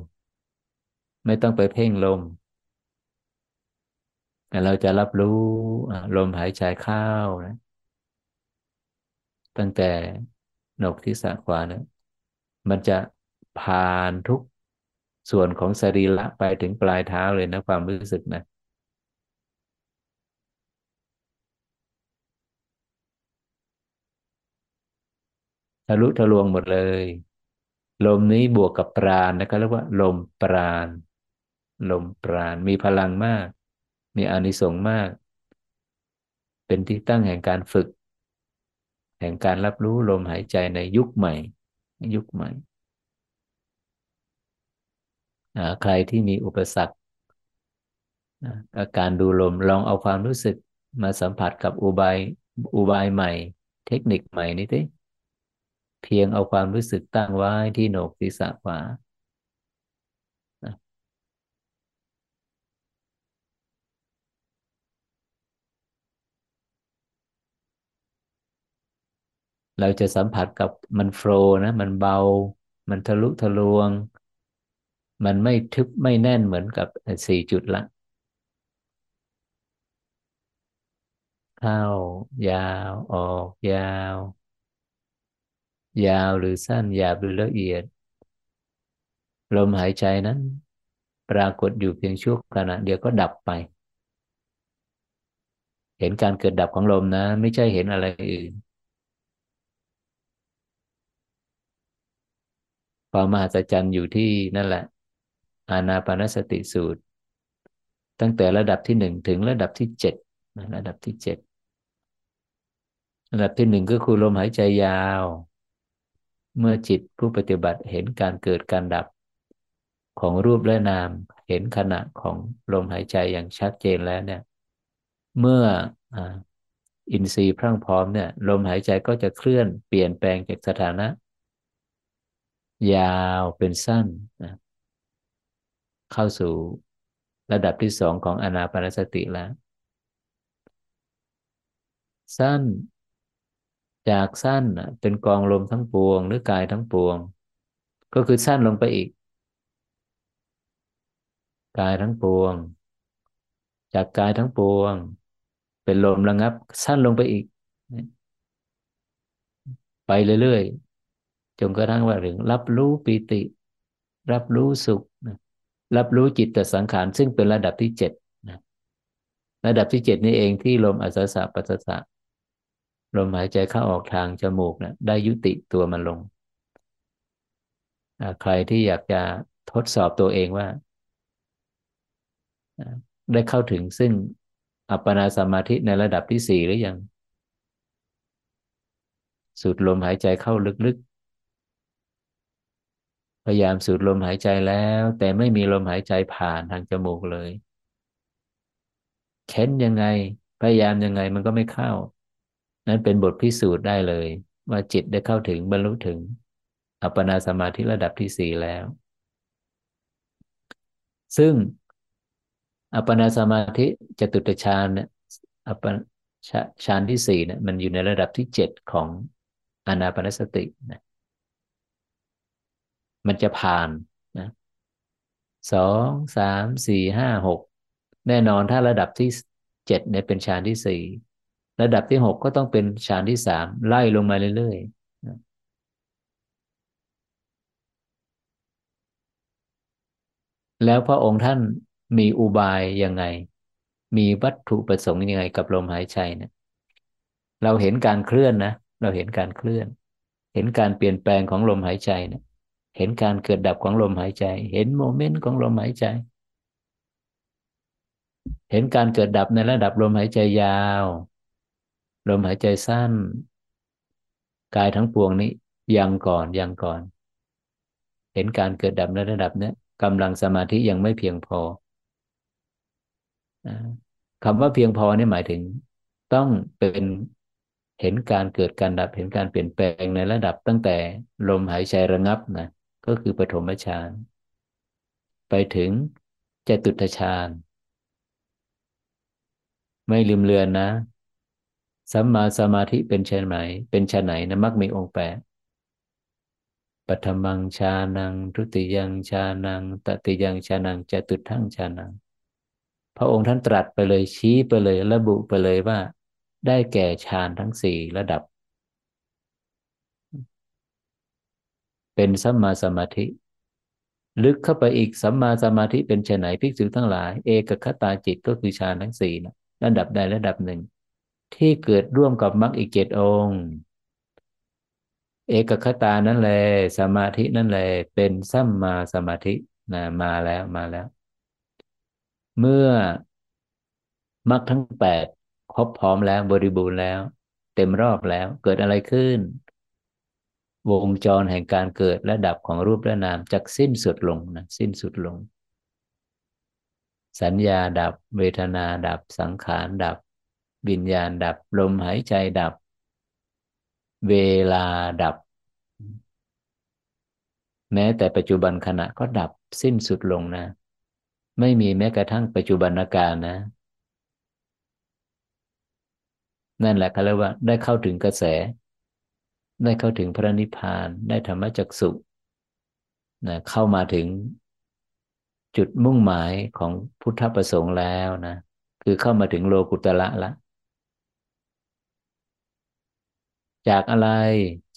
ไม่ต้องไปเพ่งลมแต่เราจะรับรู้ลมหายใจเข้านะ ตั้งแต่หนกศีรษะขวานะมันจะผ่านทุกส่วนของสรีระไปถึงปลายเท้าเลยนะความรู้สึกนะทะลุทะลวงหมดเลย ลมนี้บวกกับปราณนะครับเรียกว่า ลมปราณ ลมปราณมีพลังมาก มีอานิสงส์มาก เป็นที่ตั้งแห่งการฝึก แห่งการรับรู้ลมหายใจในยุคใหม่ ยุคใหม่ใครที่มีอุปสรรคอาการดูลมลองเอาความรู้สึกมาสัมผัสกับอุบายอุบายใหม่ เทคนิคใหม่นี้ดิเพียงเอาความรู้สึกตั้งไว้ที่โหนกศีรษะขวา เราจะสัมผัสกับมันโฟล์นะ มันเบา มันทะลุทะลวง มันไม่ทึบไม่แน่นเหมือนกับสี่จุดละ เข้า ยาวออกยาว ยาวหรือสั้นหยาบหรือละเอียด ลมหายใจนั้น ปรากฏอยู่เพียงชั่วขณะเดียวก็ดับไป เห็นการเกิดดับของลมนะ ไม่ใช่เห็นอะไรอื่น ความมหัศจรรย์อยู่ที่นั่นแหละ อานาปานสติสูตร ตั้งแต่ระดับที่หนึ่งถึงระดับที่เจ็ดระดับที่เจ็ดระดับที่หนึ่งก็คือลมหายใจยาว เมื่อจิตผู้ปฏิบัติเห็นการเกิดการดับของรูปและนามเห็นขณะของลมหายใจอย่างชัดเจนแล้วเนี่ย เมื่ออินทรีย์พรั่งพร้อมเนี่ย ลมหายใจก็จะเคลื่อนเปลี่ยนแปลงจากสถานะ ยาวเป็นสั้นนะเข้าสู่ระดับที่สองของอนาปานสติแล้ว สั้น จากสั้นเป็นกองลมทั้งปวง หรือกายทั้งปวง ก็คือสั้นลงไปอีก กายทั้งปวง จากกายทั้งปวง เป็นลมระงับ สั้นลงไปอีก ไปเรื่อยๆ จนกระทั่งว่าถึง รับรู้ปีติ รับรู้สุขนะรับรู้จิตตสังขาร ซึ่งเป็นระดับที่เจ็ดนะระดับที่เจ็ดนี้เองที่ลมอัศสะปัสสะลมหายใจเข้าออกทางจมูกนะได้ยุติตัวมันลง ใครที่อยากจะทดสอบตัวเองว่า ได้เข้าถึงซึ่งอัปปนาสมาธิในระดับที่สี่หรือยัง สูดลมหายใจเข้าลึกๆ พยายามสูดลมหายใจแล้ว แต่ไม่มีลมหายใจผ่านทางจมูกเลยเค้นยังไง พยายามยังไงมันก็ไม่เข้า นั้นเป็นบทพิสูจน์ได้เลย ว่าจิตได้เข้าถึงบรรลุถึง อัปปนาสมาธิระดับที่สี่แล้ว ซึ่งอัปปนาสมาธิจตุตฌานเนี่ยอัปปฌานที่สี่เนี่ยมันอยู่ในระดับที่เจ็ดของอนาปนสตินะ มันจะผ่านนะสองสามสี่ห้าหกแน่นอนถ้าระดับที่เจ็ดเนี่ยเป็นฌานที่สี่ระดับที่หกก็ต้องเป็นฌานที่สามไล่ลงมาเรื่อยๆ แล้วพระองค์ท่านมีอุบายยังไง มีวัตถุประสงค์ยังไงกับลมหายใจเนี่ยเราเห็นการเคลื่อนนะ เราเห็นการเคลื่อน เห็นการเปลี่ยนแปลงของลมหายใจเนี่ย เห็นการเกิดดับของลมหายใจ เห็นโมเมนต์ของลมหายใจ เห็นการเกิดดับในระดับลมหายใจยาว ลมหายใจสั้น กายทั้งปวงนี้ยังก่อนยังก่อน เห็นการเกิดดับในระดับเนี้ยกำลังสมาธิยังไม่เพียงพอคำว่าเพียงพอนี่หมายถึง ต้องเป็นเห็นการเกิดการดับเห็นการเปลี่ยนแปลงในระดับตั้งแต่ลมหายใจระงับนะ ก็คือปฐมฌาน ไปถึงจตุตฌาน ไม่ลืมเลือนนะสัมมาสมาธิเป็นชนไหน เป็นชนไหนนะมักมีองค์แปดปฐมังชานัง ทุติยังชานังตติยังชานังจตุทั้งชานัง พระองค์ท่านตรัสไปเลยชี้ไปเลยระบุไปเลยว่า ได้แก่ฌานทั้งสี่ระดับ เป็นสัมมาสมาธิ ลึกเข้าไปอีกสัมมาสมาธิเป็นไนภิกษุทั้งหลาย เอกคตาจิตก็คือฌานทั้งสี่นะระดับใดระดับหนึ่ง ที่เกิดร่วมกับมรรคอีกเจ็ดองค์ เอกคตานั่นแหละสมาธินั่นแหละเป็นสัมมาสมาธินะมาแล้วมาแล้ว เมื่อมรรคทั้งแปดครบพร้อมแล้วบริบูรณ์แล้ว เต็มรอบแล้วเกิดอะไรขึ้น วงจรแห่งการเกิดและดับของรูปและนามจะสิ้นสุดลงนะสิ้นสุดลง สัญญาดับเวทนาดับสังขารดับวิญญาณดับลมหายใจดับ เวลาดับ แม้แต่ปัจจุบันขณะก็ดับสิ้นสุดลงนะ ไม่มีแม้กระทั่งปัจจุบันการนะ นั่นแหละเขาเรียกว่าได้เข้าถึงกระแส ได้เข้าถึงพระนิพพานได้ธรรมจักสุนะเข้ามาถึงจุดมุ่งหมายของพุทธประสงค์แล้วนะคือเข้ามาถึงโลกุตละละ จากอะไร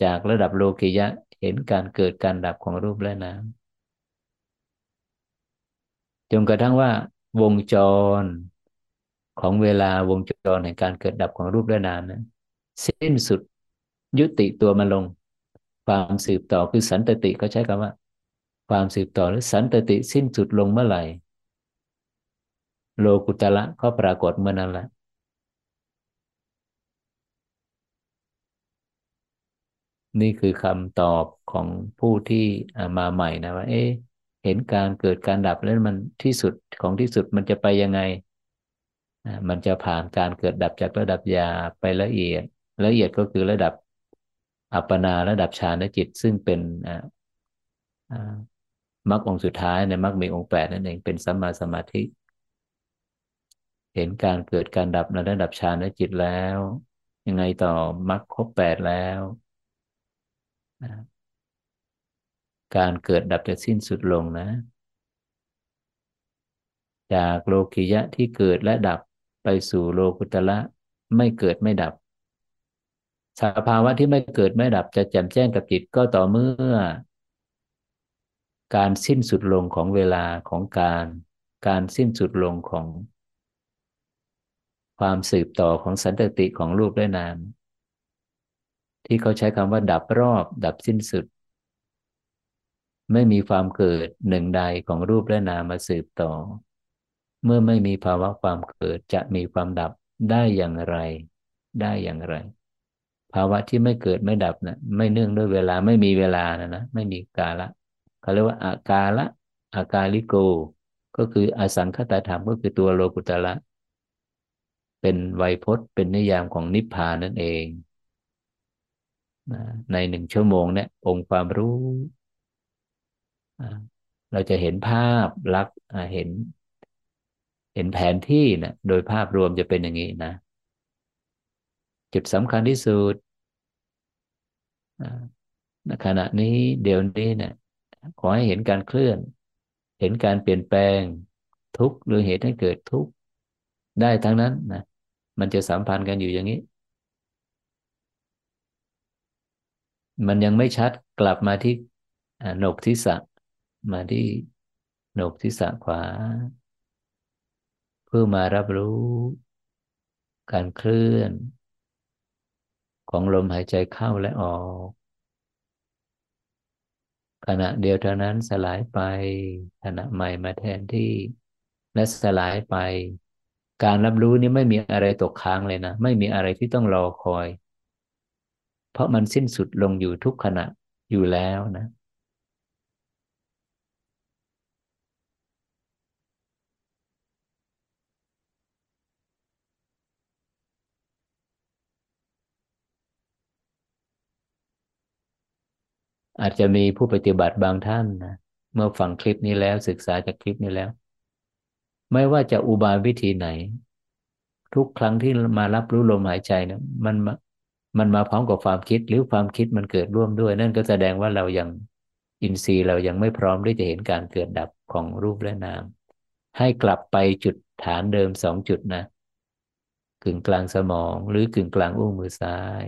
จากระดับโลกิยะเห็นการเกิดการดับของรูปและนามจนกระทั่งว่าวงจรของเวลาวงจรแห่งการเกิดดับของรูปและนามนะสิ้นสุด ยุติตัวมาลง ความสืบต่อคือสันตติเขาใช้คำว่า ความสืบต่อหรือสันตติสิ้นสุดลงเมื่อไหร่ โลกุตละก็ปรากฏเมื่อนั้นละนี่คือคำตอบของผู้ที่มาใหม่นะว่า เอ๊ะเห็นการเกิดการดับแล้วมันที่สุดของที่สุดมันจะไปยังไง มันจะผ่านการเกิดดับจากระดับยาไปละเอียด ละเอียดก็คือระดับ อัปปนาระดับฌานจิต ซึ่งเป็นมรรคองสุดท้ายในมรรคมีองค์แปดนั่นเองเป็นสัมมาสมาธิ เห็นการเกิดการดับในระดับฌานจิตแล้ว ยังไงต่อมรรคครบแปดแล้วการเกิดดับจะสิ้นสุดลงนะ จากโลกิยะที่เกิดและดับไปสู่โลกุตละไม่เกิดไม่ดับ สภาวะที่ไม่เกิดไม่ดับจะแจ่มแจ้งกับจิตก็ต่อเมื่อ การสิ้นสุดลงของเวลาของการ การสิ้นสุดลงของ ความสืบต่อของสันตติของรูปและนาม ที่เขาใช้คำว่าดับรอบ ดับสิ้นสุด ไม่มีความเกิดหนึ่งใดของรูปและนามมาสืบต่อ เมื่อไม่มีภาวะความเกิดจะมีความดับได้อย่างไร ได้อย่างไราวะที่ไม่เกิดไม่ดับนะไม่เนื่องด้วยเวลาไม่มีเวลานะนะไม่มีกาละเขาเรียกว่าอากาละอากาลิโก ก็คืออสังคตธรรมก็คือตัวโลกุตละเป็นไวยพจน์เป็นนิยามของนิพพานนั่นเองในหนึ่งชั่วโมงเนี่ย องค์ความรู้ เราจะเห็นภาพลักษณ์เห็น เห็นแผนที่นะโดยภาพรวมจะเป็นอย่างนี้นะจุดสำคัญที่สุด ขณะนี้เดี๋ยวนี้เนะี่ยขอให้เห็นการเคลื่อน เห็นการเปลี่ยนแปลงทุกหรือเหตุให้เกิดทุกได้ทั้งนั้นนะมันจะสัมพันธ์กันอยู่อย่างนี้ มันยังไม่ชัดกลับมาที่หนกที่สะมาที่หนกที่สะขวา เพื่อมารับรู้ การเคลื่อน ของลมหายใจเข้าและออก ขณะเดียวเท่านั้นสลายไปขณะใหม่มาแทนที่และสลายไป การรับรู้นี้ไม่มีอะไรตกค้างเลยนะ ไม่มีอะไรที่ต้องรอคอย เพราะมันสิ้นสุดลงอยู่ทุกขณะอยู่แล้วนะ อาจจะมีผู้ปฏิบัติบางท่านนะเมื่อฟังคลิปนี้แล้วศึกษาจากคลิปนี้แล้ว ไม่ว่าจะอุบายวิธีไหน ทุกครั้งที่มารับรู้ลมหายใจเนะมันมันมาพร้อมกับความคิดหรือความคิดมันเกิดร่วมด้วย นั่นก็แสดงว่าเรายังอินทรีย์เรายังไม่พร้อมที่จะเห็นการเกิดดับของรูปและนาม ให้กลับไปจุดฐานเดิมสองจุดนะ กึ่งกลางสมองหรือกึ่งกลางอุ้งมือซ้าย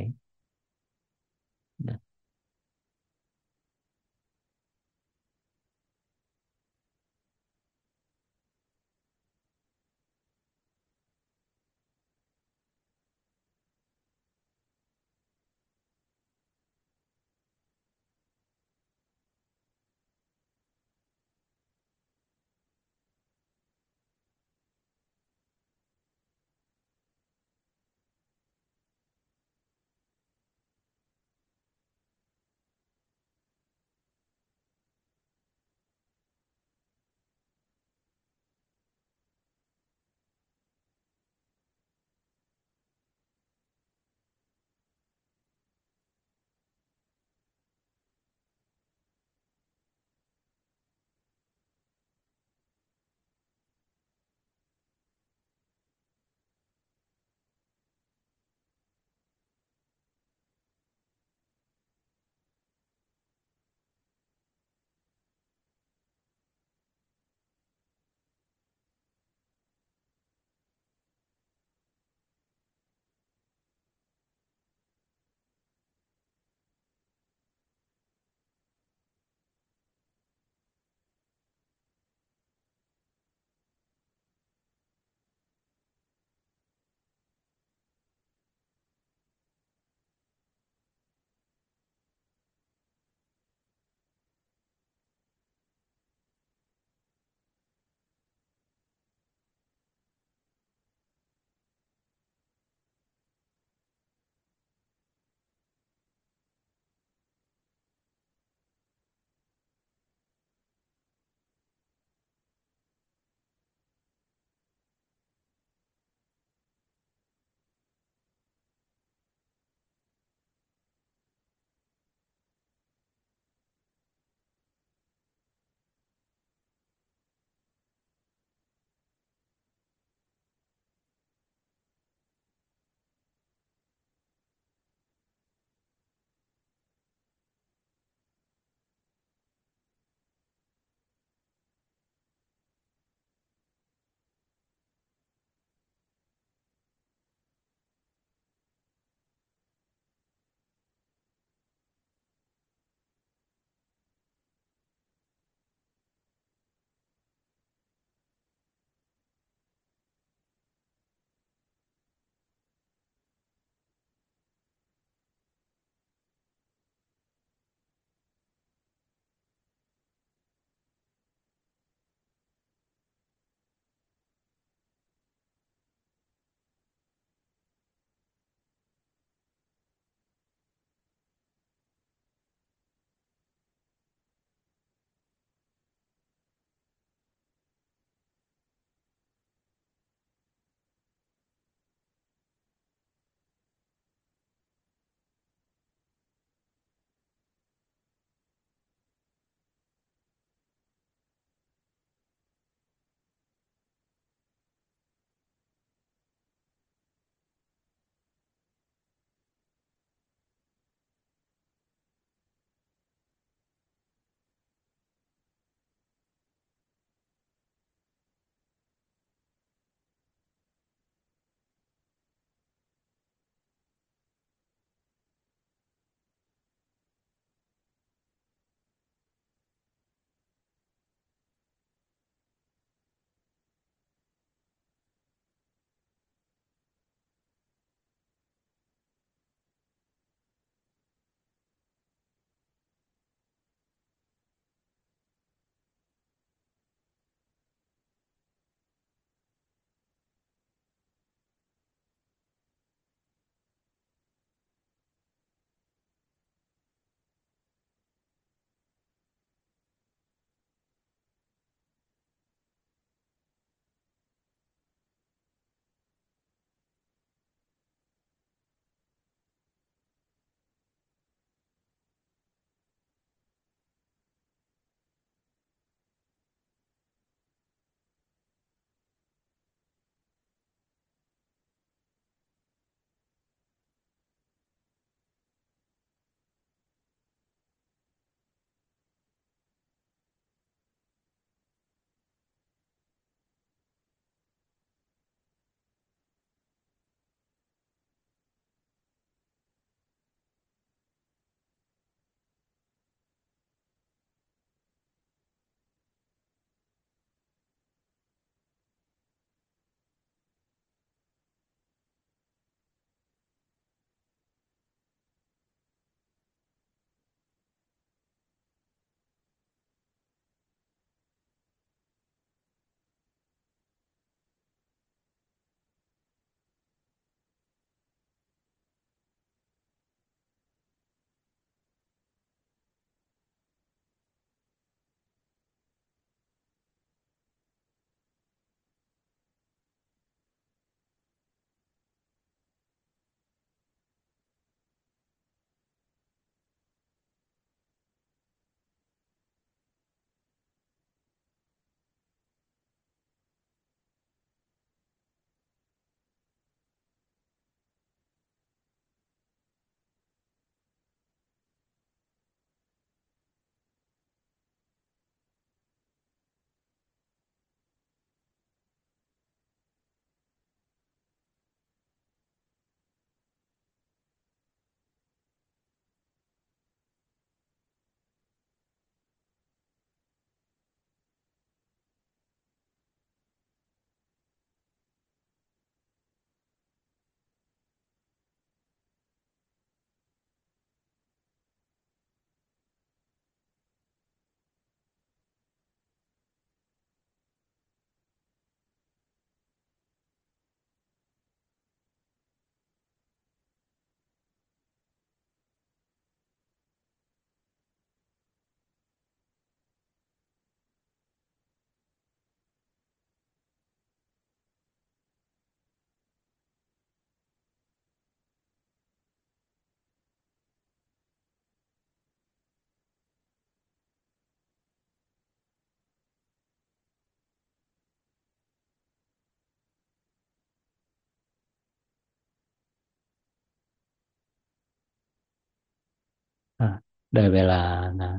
ได้เวลานะ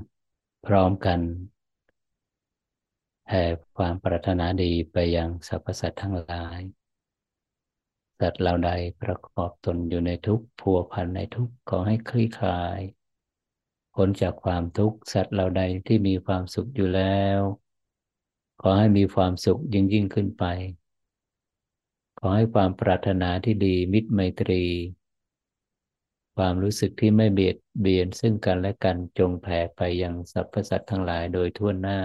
พร้อมกันแผ่ความปรารถนาดีไปยังสรรพสัตว์ทั้งหลาย สัตว์เราใดประกอบตนอยู่ในทุกข์พัวพันในทุกข์ขอให้คลี่คลายพ้นจากความทุกข์สัตว์เราใดที่มีความสุขอยู่แล้ว ขอให้มีความสุขยิ่งยิ่งขึ้นไป ขอให้ความปรารถนาที่ดีมิตรไมตรี ความรู้สึกที่ไม่เบียดเบียนซึ่งกันและกันจงแผ่ไปยังสรรพสัตว์ทั้งหลายโดยทั่วหน้า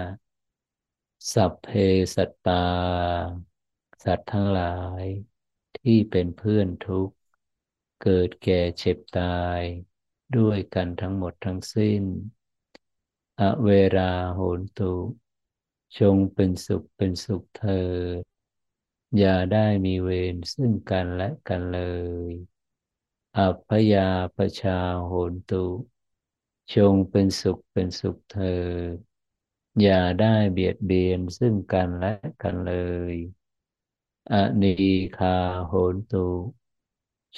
สัพเพสัตตา สัตว์ทั้งหลายที่เป็นเพื่อนทุกข์ เกิดแก่เจ็บตาย ด้วยกันทั้งหมดทั้งสิ้น อเวราโหนตุ จงเป็นสุขเป็นสุขเธอ อย่าได้มีเวรซึ่งกันและกันเลย อัพยาปชาโหนตุ จงเป็นสุขเป็นสุขเธอ อย่าได้เบียดเบียนซึ่งกันและกันเลย อนีคาโหนตุ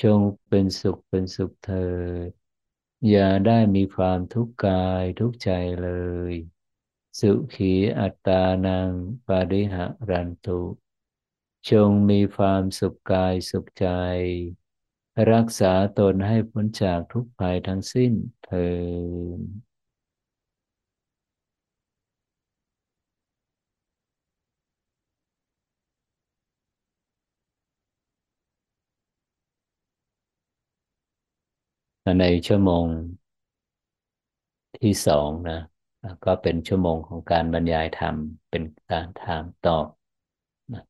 จงเป็นสุขเป็นสุขเธอ อย่าได้มีความทุกข์กายทุกใจเลย สุขีอัตตานังปาริหะรันตุ จงมีความสุขกายสุขใจ รักษาตนให้พ้นจากทุกภัยทั้งสิ้นเถิดในชั่วโมงที่สองนะก็เป็นชั่วโมงของการบรรยายธรรม เป็นการถามตอบนะ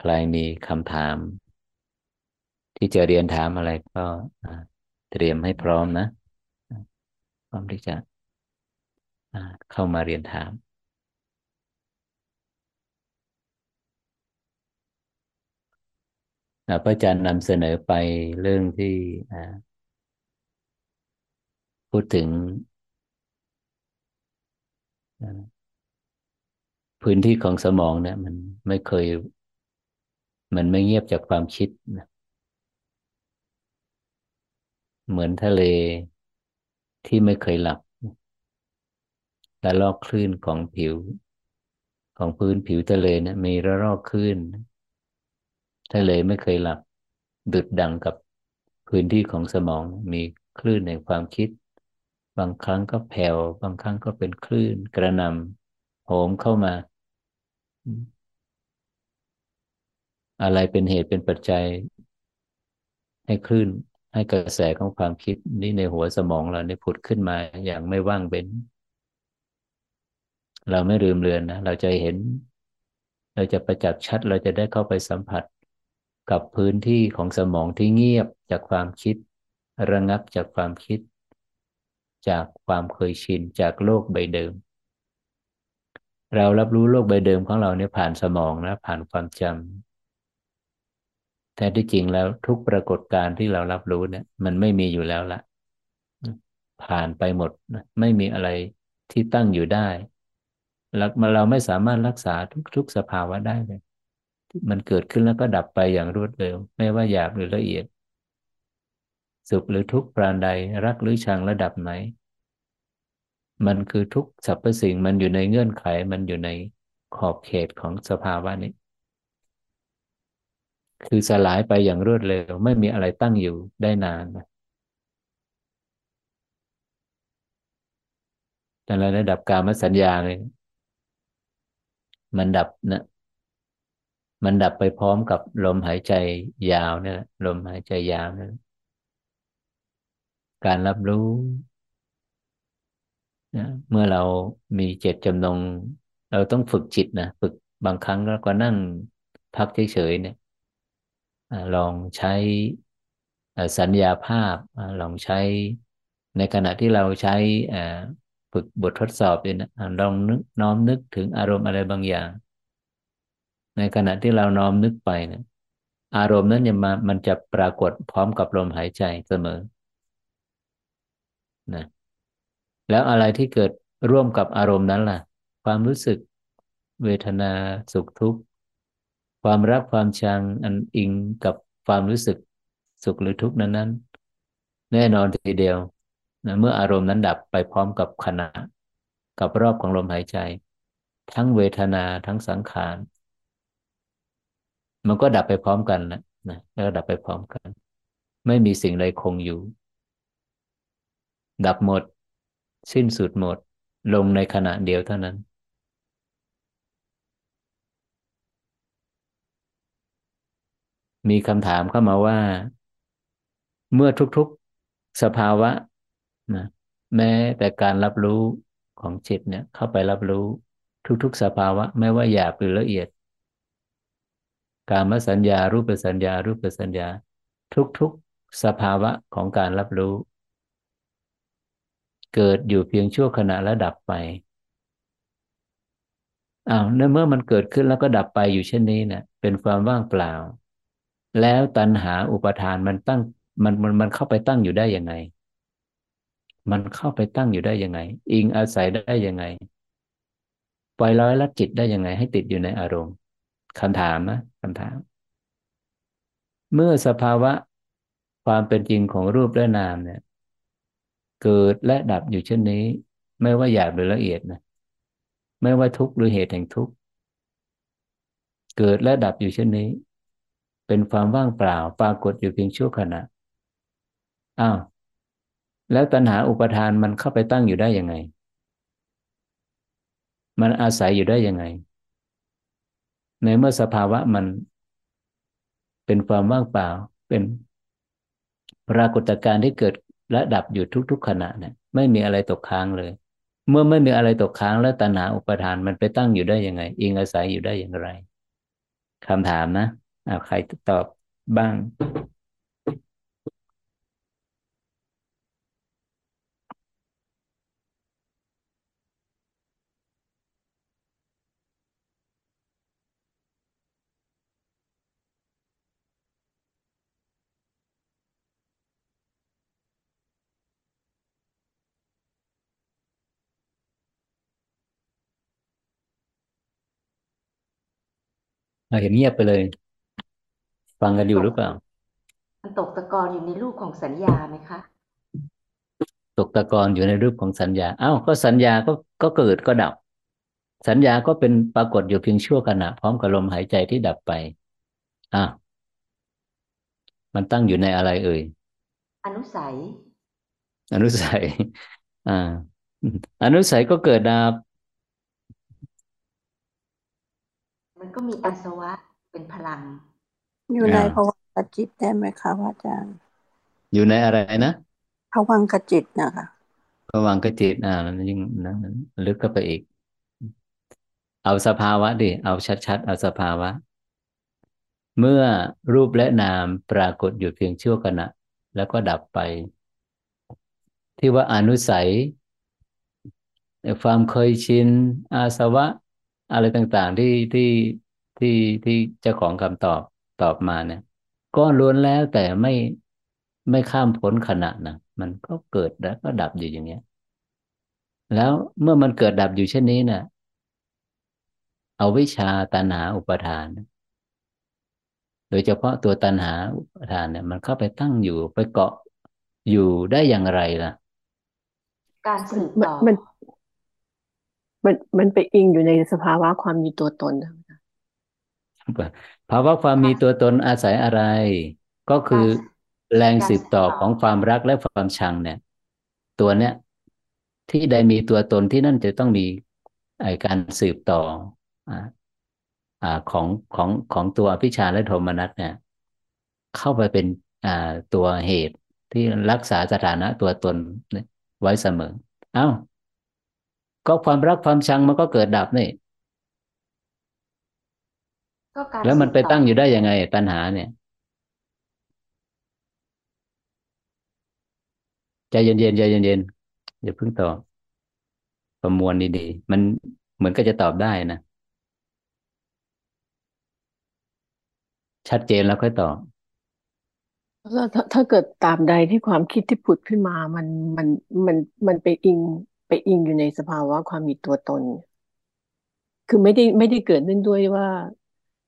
ใครมีคำถาม ที่จะเรียนถามอะไรก็เตรียมให้พร้อมนะพร้อมที่จะเข้ามาเรียนถามพระอาจารย์นำเสนอไปเรื่องที่พูดถึง พื้นที่ของสมองเนี่ยมันไม่เคย มันไม่เงียบจากความคิดนะ เหมือนทะเลที่ไม่เคยหลับ และลอกคลื่นของผิว ของพื้นผิวทะเลนะ มีระลอกคลื่นทะเลไม่เคยหลับ ดุดดังกับพื้นที่ของสมอง มีคลื่นในความคิด บางครั้งก็แผ่ว บางครั้งก็เป็นคลื่นกระนำโหมเข้ามา อะไรเป็นเหตุเป็นปัจจัย ให้คลื่น ให้กระแสของความคิดนี้ในหัวสมองเราเนี่ยผุดขึ้นมาอย่างไม่ว่างเว้น เราไม่ลืมเลือนนะ เราจะเห็น เราจะประจักษ์ชัด เราจะได้เข้าไปสัมผัส กับพื้นที่ของสมองที่เงียบจากความคิด ระงับจากความคิด จากความเคยชินจากโลกใบเดิม เรารับรู้โลกใบเดิมของเราเนี่ยผ่านสมองนะผ่านความจำ แต่ที่จริงแล้วทุกปรากฏการณ์ที่เรารับรู้เนี่ย มันไม่มีอยู่แล้วละผ่านไปหมดไม่มีอะไรที่ตั้งอยู่ได้เราเราไม่สามารถรักษาทุกๆสภาวะได้เลยมันเกิดขึ้นแล้วก็ดับไปอย่างรวดเร็ว ไม่ว่าหยาบหรือละเอียด สุขหรือทุกข์ปราณใดรักหรือชังระดับไหน มันคือทุกสรรพสิ่งมันอยู่ในเงื่อนไขมันอยู่ในขอบเขตของสภาวะนี้ คือสลายไปอย่างรวดเร็ว ไม่มีอะไรตั้งอยู่ได้นานแต่ระดับกามสัญญาเลยมันดับนะมันดับไปพร้อมกับลมหายใจยาวเนี่ยลมหายใจยาวเนี่ยการรับรู้นะเมื่อเรามีเจตจำนง เราต้องฝึกจิตนะฝึกบางครั้งแล้วก็นั่งพักเฉยๆเนี่ย ลองใช้สัญญาภาพลองใช้ในขณะที่เราใช้ฝึกบททดสอบเนี่ยนะลองนึกน้อมนึกถึงอารมณ์อะไรบางอย่าง ในขณะที่เราน้อมนึกไปเนี่ยอารมณ์นั้นเนี่ยมามันจะปรากฏพร้อมกับลมหายใจเสมอนะแล้วอะไรที่เกิดร่วมกับอารมณ์นั้นล่ะ ความรู้สึกเวทนาสุขทุกข์ ความรักความชังอันอิงกับความรู้สึกสุขหรือทุกข์นั้นนั้นแน่นอนทีเดียวนะเมื่ออารมณ์นั้นดับไปพร้อมกับขณะ กับรอบของลมหายใจ ทั้งเวทนาทั้งสังขาร มันก็ดับไปพร้อมกันนะนะแล้วดับไปพร้อมกัน ไม่มีสิ่งใดคงอยู่ ดับหมด สิ้นสุดหมด ลงในขณะเดียวเท่านั้น มีคำถามเข้ามาว่า เมื่อทุกๆสภาวะนะแม้แต่การรับรู้ของจิตเนี่ย เข้าไปรับรู้ทุกๆ สภาวะ ไม่ว่าหยาบหรือละเอียด การมสัญญา รูปสัญญา รูปสัญญา ทุกๆ สภาวะของการรับรู้ เกิดอยู่เพียงชั่วขณะและดับไปอ้าวเมื่อมันเกิดขึ้นแล้วก็ดับไปอยู่เช่นนี้เนี่ยเป็นความว่างเปล่า แล้วตัณหาอุปทานมันตั้งมันมันมันเข้าไปตั้งอยู่ได้ยังไง มันเข้าไปตั้งอยู่ได้ยังไง อิงอาศัยได้ยังไง ปล่อยร้อยละจิตได้ยังไง ให้ติดอยู่ในอารมณ์คำถามนะคำถาม เมื่อสภาวะความเป็นจริงของรูปและนามเนี่ย เกิดและดับอยู่เช่นนี้ ไม่ว่าหยาบหรือละเอียดนะไม่ว่าทุกข์หรือเหตุแห่งทุกข์เกิดและดับอยู่เช่นนี้ เป็นความว่างเปล่า ปรากฏอยู่เพียงชั่วขณะอ้าวแล้วตัณหาอุปทานมันเข้าไปตั้งอยู่ได้ยังไง มันอาศัยอยู่ได้ยังไง ในเมื่อสภาวะมัน เป็นความว่างเปล่า เป็นปรากฏการณ์ที่เกิดและดับอยู่ทุก ๆ ขณะเนี่ยไม่มีอะไรตกค้างเลย เมื่อไม่มีอะไรตกค้างแล้วตัณหาอุปทานมันไปตั้งอยู่ได้ยังไง อิงอาศัยอยู่ได้อย่างไรคำถามนะ อาใครตอบบ้างเราเห็นเงียบไปเลย ฟังกันอยู่หรือเปล่า มันตกตะกอนอยู่ในรูปของสัญญาไหมคะ ตกตะกอนอยู่ในรูปของสัญญา อ้าว ก็สัญญาก็ก็เกิดก็ดับ สัญญาก็เป็นปรากฏอยู่เพียงชั่วขณะ พร้อมกับลมหายใจที่ดับไป อ้าว มันตั้งอยู่ในอะไรเอ่ย อนุสัย อนุสัย อ่า อนุสัยก็เกิดดับ มันก็มีอาสวะเป็นพลัง อยู่ในภวังคจิตได้ไหมคะพระอาจารย์ อยู่ในอะไรนะภวังคจิตนะคะภวังคจิตอ่ามันยิ่งนะลึกก็ไปอีก เอาสภาวะดิเอาชัดๆเอาสภาวะ เมื่อรูปและนามปรากฏอยู่เพียงชั่วขณะ แล้วก็ดับไป ที่ว่าอนุสัยความเคยชินอาสวะ อะไรต่างๆที่ที่ที่ที่เจ้าของคำตอบ ตอบมาเนี่ย ก็ล้วนแล้วแต่ไม่ไม่ข้ามพ้นขณะนะมันก็เกิดแล้วก็ดับอยู่อย่างเงี้ย แล้วเมื่อมันเกิดดับอยู่เช่นนี้เนี่ยเอาวิชาตัณหาอุปทาน โดยเฉพาะตัวตัณหาอุปทานเนี่ย มันเข้าไปตั้งอยู่ไปเกาะอยู่ได้อย่างไรล่ะ การสืบต่อมันมันมันไปอิงอยู่ในสภาวะความมีตัวตนนะ ภาวะความมีตัวตนอาศัยอะไร ก็คือแรงสืบต่อของความรักและความชังเนี่ย ตัวเนี้ยที่ใดมีตัวตนที่นั่นจะต้องมีไอการสืบต่ออ่าอ่าของของของตัวอภิชาและโทมนัสเนี่ย เข้าไปเป็นอ่าตัวเหตุที่รักษาสถานะตัวตนไว้เสมอ เอ้า ก็ความรักความชังมันก็เกิดดับนี่ ก็การแล้วมันไปสืบต่อตั้งอยู่ได้ยังไง ตัณหาเนี่ย ใจเย็นๆใจเย็นๆอย่าเพิ่งตอบประมวลดีๆมันเหมือนก็จะตอบได้นะชัดเจนแล้วค่อยตอบแล้วถ้าถ้าเกิดตามใดที่ความคิดที่ผุดขึ้นมา มันมันมันมันไปอิงไปอิงอยู่ในสภาวะความมีตัวตน คือไม่ได้ไม่ได้เกิดเนื่องด้วยว่า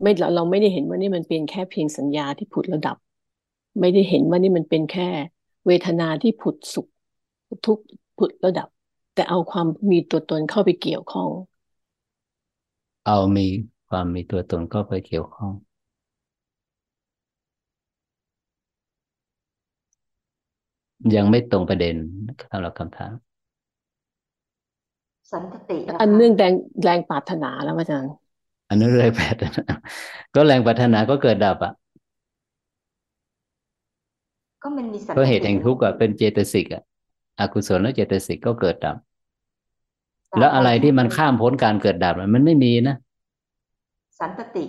ไม่เราเราไม่ได้เห็นว่านี่มันเป็นแค่เพียงสัญญาที่ผุดระดับ ไม่ได้เห็นว่านี่มันเป็นแค่เวทนาที่ผุดสุขทุกข์ผุดแล้วดับ แต่เอาความมีตัวตนเข้าไปเกี่ยวข้อง เอามีความมีตัวตนก็ไปเกี่ยวข้อง ยังไม่ตรงประเด็นสำหรับคำถามสันติเหรออันคะเนื่องแรงแรงปรารถนาแล้วอาจารย์ อันนั้นเลยแปดก็แรงปรารถนาก็เกิดดับอะก็มันมีสันเพราะเหตุติแห่งทุกข์อะเป็นเจตสิกอะอกุศลและเจตสิกก็เกิดดับตราบแล้วอะไรใดที่มันข้ามพ้นการเกิดดับอะมันไม่มีนะ สันติ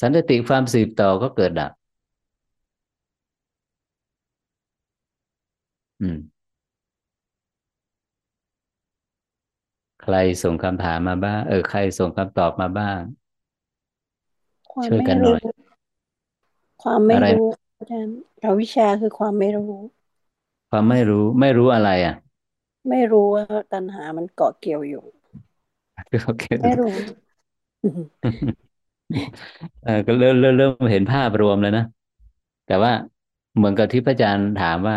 สันติความสืบต่อก็เกิดดับ อืม ใครส่งคำถามมาบ้าง เออ ใครส่งคำตอบมาบ้างความช่วยไม่กันหน่รู้อย ความไม่อะไรรู้อาจารย์อวิชชาคือความไม่รู้ ความไม่รู้ ไม่รู้อะไรอะ ไม่รู้ว่าตัณหามันเกาะเกี่ยวอยู่โอเคไม่รู้เออก็เริ่มเริ่มเริ่มเห็นภาพรวมแล้วนะ แต่ว่าเหมือนกับที่พระอาจารย์ถามว่า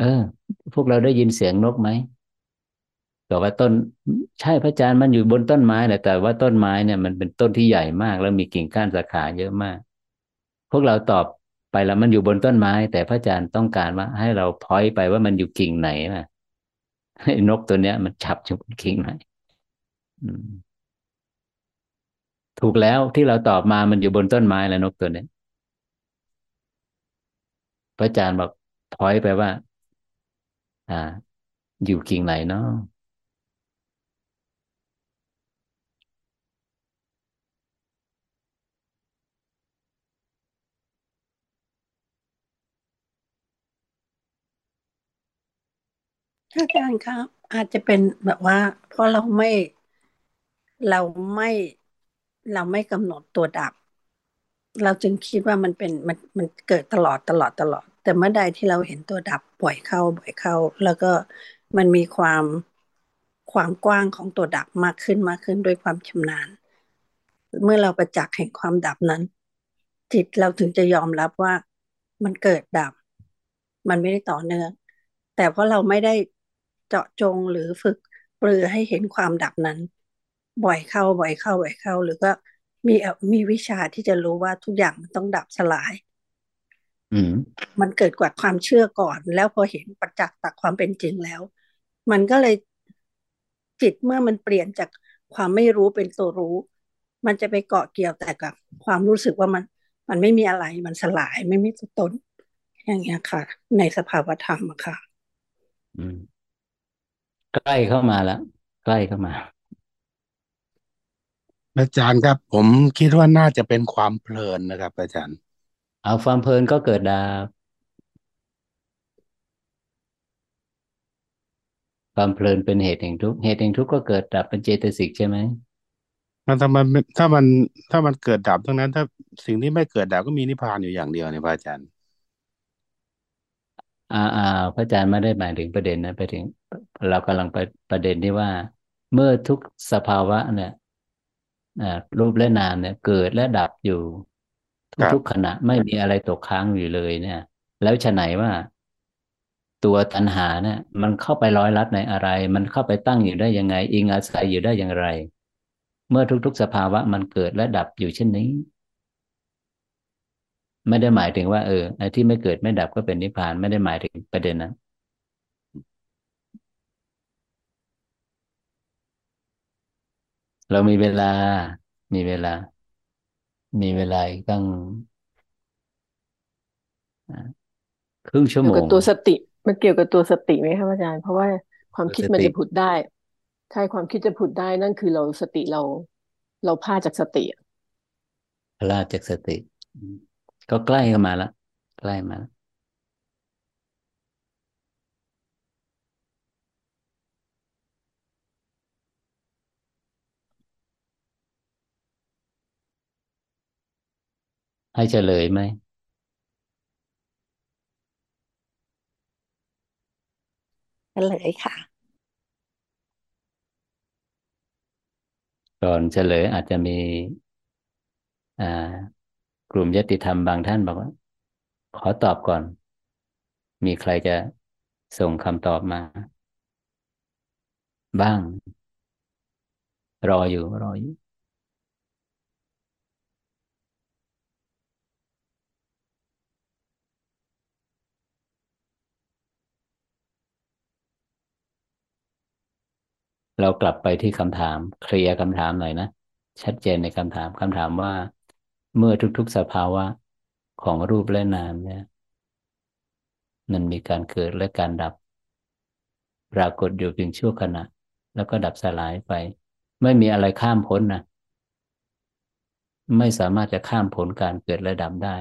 เออ พวกเราได้ยินเสียงนกไหม บอกว่าต้นใช่พระอาจารย์มันอยู่บนต้นไม้แหละแต่ว่าต้นไม้เนี่ยมันเป็นต้นที่ใหญ่มาก แล้วมีกิ่งก้านสาขาเยอะมาก พวกเราตอบไปแล้วมันอยู่บนต้นไม้ แต่พระอาจารย์ต้องการว่าให้เราพอยไปว่ามันอยู่กิ่งไหนนะให้นกตัวเนี้ย มันฉับอยู่บนกิ่งไหนถูกแล้วที่เราตอบมามันอยู่บนต้นไม้แล้วนกตัวเนี้ยพระอาจารย์บอกพอยไปว่า อ่า อยู่กิ่งไหนเนาะ อาจารย์ครับ อาจจะเป็นแบบว่า เพราะเราไม่เราไม่เราไม่กำหนดตัวดับ เราจึงคิดว่ามันเป็นมันมันเกิดตลอดตลอดตลอด แต่เมื่อใดที่เราเห็นตัวดับบ่อยเข้าบ่อยเข้า แล้วก็มันมีความความกว้างของตัวดับมากขึ้นมากขึ้นด้วยความชำนาญ เมื่อเราประจักษ์แห่งความดับนั้น จิตเราถึงจะยอมรับว่ามันเกิดดับ มันไม่ได้ต่อเนื่องแต่เพราะเราไม่ได้ เจาะจงหรือฝึกปรือให้เห็นความดับนั้น บ่อยเข้าบ่อยเข้าบ่อยเข้า หรือก็มีเอ่อมีวิชาที่จะรู้ว่าทุกอย่างมันต้องดับสลายอืมมันเกิดกว่าความเชื่อก่อน แล้วพอเห็นประจักษ์ตักความเป็นจริงแล้ว มันก็เลยจิตเมื่อมันเปลี่ยนจากความไม่รู้เป็นตัวรู้ มันจะไปเกาะเกี่ยวแต่กับ ความรู้สึกว่ามัน มันไม่มีอะไรมันสลายไม่มีตัวตน อย่างเงี้ยค่ะ ในสภาวธรรมอะค่ะ อืม ใกล้เข้ามาแล้วใกล้เข้ามา อาจารย์ครับ ผมคิดว่าน่าจะเป็นความเพลินนะครับ อาจารย์ เอาความเพลินก็เกิดดับความเพลินเป็นเหตุแห่งทุกข์เหตุแห่งทุกข์ก็เกิดดับเป็นเจตสิกใช่ไหมมันถ้ามันถ้ามันถ้ามันเกิดดับทั้งนั้น ถ้าสิ่งที่ไม่เกิดดับก็มีนิพพานอยู่อย่างเดียวเนี่ยพระอาจารย์ อ่าอ่าพระอาจารย์ไม่ได้หมายถึงประเด็นนะไปถึง เรากำลังไปประเด็นที่ว่า เมื่อทุกสภาวะเนี่ยอ่ารูปและนามเนี่ย เกิดและดับอยู่ครับทุกๆขณะไม่มีอะไรตกค้างอยู่เลยเนี่ย แล้วฉะไหนว่า ตัวตัณหาเนี่ย มันเข้าไปร้อยลัดในอะไร มันเข้าไปตั้งอยู่ได้ยังไง อิงอาศัยอยู่ได้อย่างไร เมื่อทุกๆสภาวะมันเกิดและดับอยู่เช่นนี้ ไม่ได้หมายถึงว่าเออไอ้ที่ไม่เกิดไม่ดับก็เป็นนิพพานไม่ได้หมายถึงประเด็นนั้นเรามีเวลา มีเวลา มีเวลาอีกตั้งอ่าครึ่งชั่วเกี่โมยวกับงตัวสติมันเกี่ยวกับตัวสติไหมครับอาจารย์ เพราะว่าความตัวคิดสมันติจะผุดได้ ใช่ความคิดจะผุดได้นั่นคือเราสติเรา เราพลาดจากสติอะพลาดจากสติอืม ก็ใกล้เข้ามาแล้วใกล้มาแล้วให้เฉลยไหมเฉลยค่ะ ก่อนเฉลยอาจจะมี อ่า กลุ่มยติธรรมบางท่านบอกว่า ขอตอบก่อน มีใครจะส่งคำตอบมา บ้าง รออยู่ รออยู่เรากลับไปที่คำถาม เคลียร์คำถามหน่อยนะ ชัดเจนในคำถามคำถามว่า เมื่อทุกๆสภาวะของรูปและนามเนี่ยมันมีการเกิดและการดับ ปรากฏอยู่เพียงชั่วขณะ แล้วก็ดับสลายไป ไม่มีอะไรข้ามพ้นนะไม่สามารถจะข้ามผลการเกิดและดับได้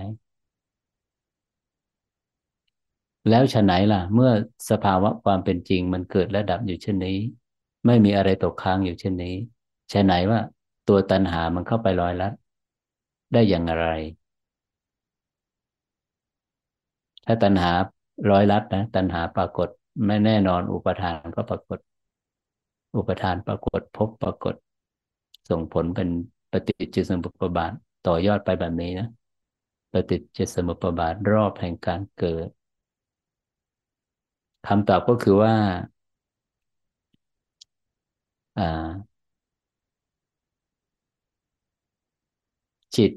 แล้วฉะไหนล่ะ เมื่อสภาวะความเป็นจริงมันเกิดและดับอยู่เช่นนี้ ไม่มีอะไรตกค้างอยู่เช่นนี้ฉะไหนว่าตัวตัณหามันเข้าไปลอยลัด ได้อย่างไร ถ้าตัณหาร้อยลัดนะตัณหาปรากฏไม่แน่นอนอุปทานก็ปรากฏ อุปทานปรากฏพบปรากฏ ส่งผลเป็นปฏิจจสมุปบาทต่อยอดไปแบบนี้นะปฏิจจสมุปบาทรอบแห่งการเกิดคำตอบก็คือว่าจิต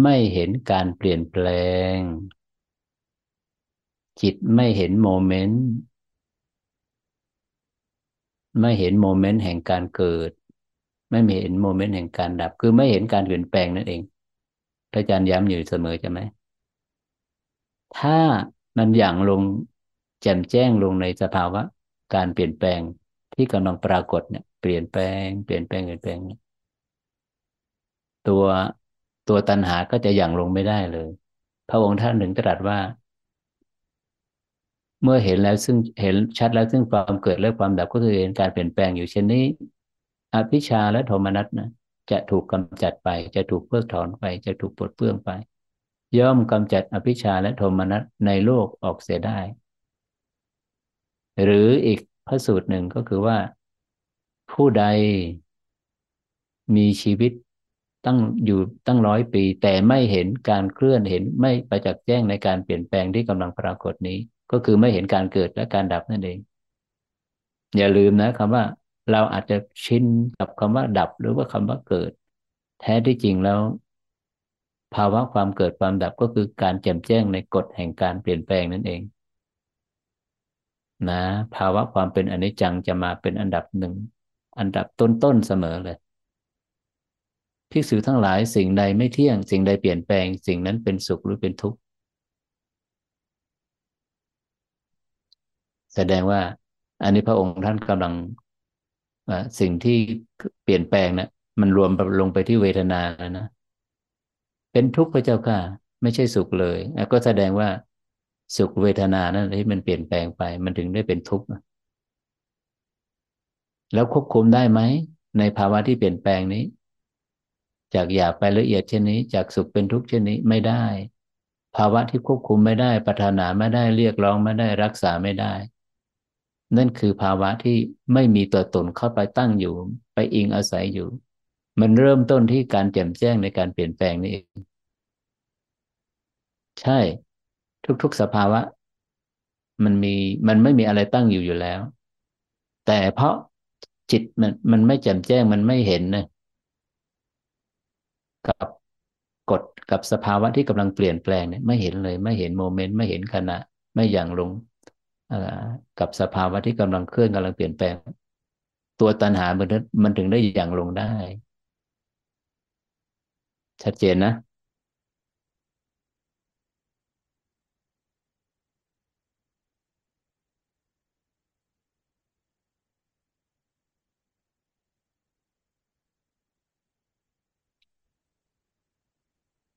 ไม่เห็นการเปลี่ยนแปลง จิตไม่เห็น moment ไม่เห็น moment แห่งการเกิด ไม่เห็น moment แห่งการดับ คือไม่เห็นการเปลี่ยนแปลงนั่นเองพระอาจารย์ย้ำอยู่เสมอใช่ไหมถ้ามันหยั่งลงแจ่มแจ้งลงในสภาวะ การเปลี่ยนแปลงที่กำลังปรากฏเนี่ย เปลี่ยนแปลง เปลี่ยนแปลงเปลี่ยนแปลง ตัว ตัวตัณหาก็จะอย่างลงไม่ได้เลย พระองค์ท่านถึงตรัสว่า เมื่อเห็นแล้วซึ่งเห็นชัดแล้วซึ่งความเกิดและความดับก็คือเห็นการเปลี่ยนแปลงอยู่เช่นนี้ อภิชาและโทมนัสนะจะถูกกำจัดไป จะถูกเพิกถอนไป จะถูกปลดเปลื้องไป ย่อมกำจัดอภิชาและโทมนัสในโลกออกเสียได้ หรืออีกพระสูตรหนึ่งก็คือว่า ผู้ใดมีชีวิต ตั้งอยู่ตั้งร้อยปี แต่ไม่เห็นการเคลื่อนเห็นไม่ประจักษ์แจ้งในการเปลี่ยนแปลงที่กำลังปรากฏนี้ ก็คือไม่เห็นการเกิดและการดับนั่นเอง อย่าลืมนะคำว่า เราอาจจะชินกับคำว่าดับหรือว่าคำว่าเกิด แท้ที่จริงแล้ว ภาวะความเกิดความดับก็คือการแจ่มแจ้งในกฎแห่งการเปลี่ยนแปลงนั่นเองนะภาวะความเป็นอนิจจังจะมาเป็นอันดับหนึ่ง อันดับต้นๆเสมอเลย ภิกษุทั้งหลายสิ่งใดไม่เที่ยง สิ่งใดเปลี่ยนแปลง สิ่งนั้นเป็นสุขหรือเป็นทุกข์ แสดงว่า อันนี้พระองค์ท่านกำลังสิ่งที่เปลี่ยนแปลงนะมันรวมลงไปที่เวทนาแล้วนะ เป็นทุกข์พระเจ้าค่ะ ไม่ใช่สุขเลยก็แสดงว่าสุขเวทนานั่นที่มันเปลี่ยนแปลงไป มันถึงได้เป็นทุกข์แล้วควบคุมได้ไหมในภาวะที่เปลี่ยนแปลงนี้ จากหยาบไปละเอียดเช่นนี้ จากสุขเป็นทุกข์เช่นนี้ไม่ได้ ภาวะที่ควบคุมไม่ได้ปัานาไม่ได้เรียกร้องไม่ได้รักษาไม่ได้ นั่นคือภาวะที่ไม่มีตัวตนเข้าไปตั้งอยู่ ไปอิงอาศัยอยู่ มันเริ่มต้นที่การแจ่มแจ้งในการเปลี่ยนแปลงนี่เองใช่ ทุกๆสภาวะ มันมีมันไม่มีอะไรตั้งอยู่อยู่แล้ว แต่เพราะจิตมันมันไม่แจ่มแจ้งมันไม่เห็นนะ กับกฎกับสภาวะที่กำลังเปลี่ยนแปลงเนี่ยไม่เห็นเลย ไม่เห็นโมเมนต์ไม่เห็นขณะ ไม่อย่างลงกับสภาวะที่กำลังเคลื่อนกำลังเปลี่ยนแปลง ตัวตัณหามันมันถึงได้อย่างลงได้ ชัดเจนนะ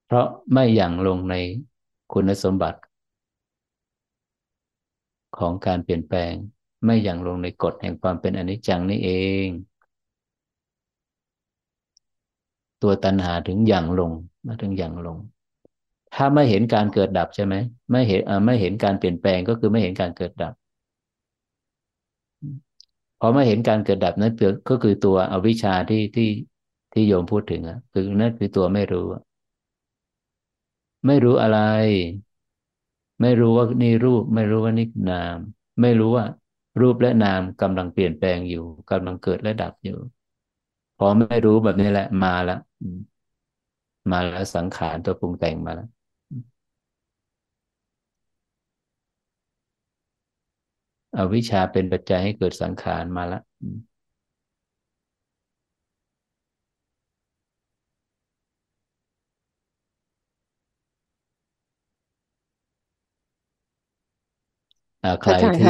เพราะไม่อย่างลงในคุณสมบัติของการเปลี่ยนแปลงไม่อย่างลงในกฎแห่งความเป็นอนิจจังนี่เอง ตัวตัณหาถึงอย่างลงมาถึงอย่างลง ถ้าไม่เห็นการเกิดดับใช่ไหมไม่เห็นไม่เห็นการเปลี่ยนแปลงก็คือไม่เห็นการเกิดดับพอไม่เห็นการเกิดดับนั่นก็คือตัวอวิชชาที่ที่ที่โยมพูดถึงอะคือนั่นคือตัวไม่รู้ ไม่รู้อะไร ไม่รู้ว่านี่รูป ไม่รู้ว่านี่นาม ไม่รู้ว่า รูปและนามกำลังเปลี่ยนแปลงอยู่กำลังเกิดและดับอยู่ พอไม่รู้แบบนี้แหละ มาแล้วมาแล้วสังขารตัวปรุงแต่งมาแล้วอวิชชาเป็นปัจจัยให้เกิดสังขารมาแล้ว ใครที่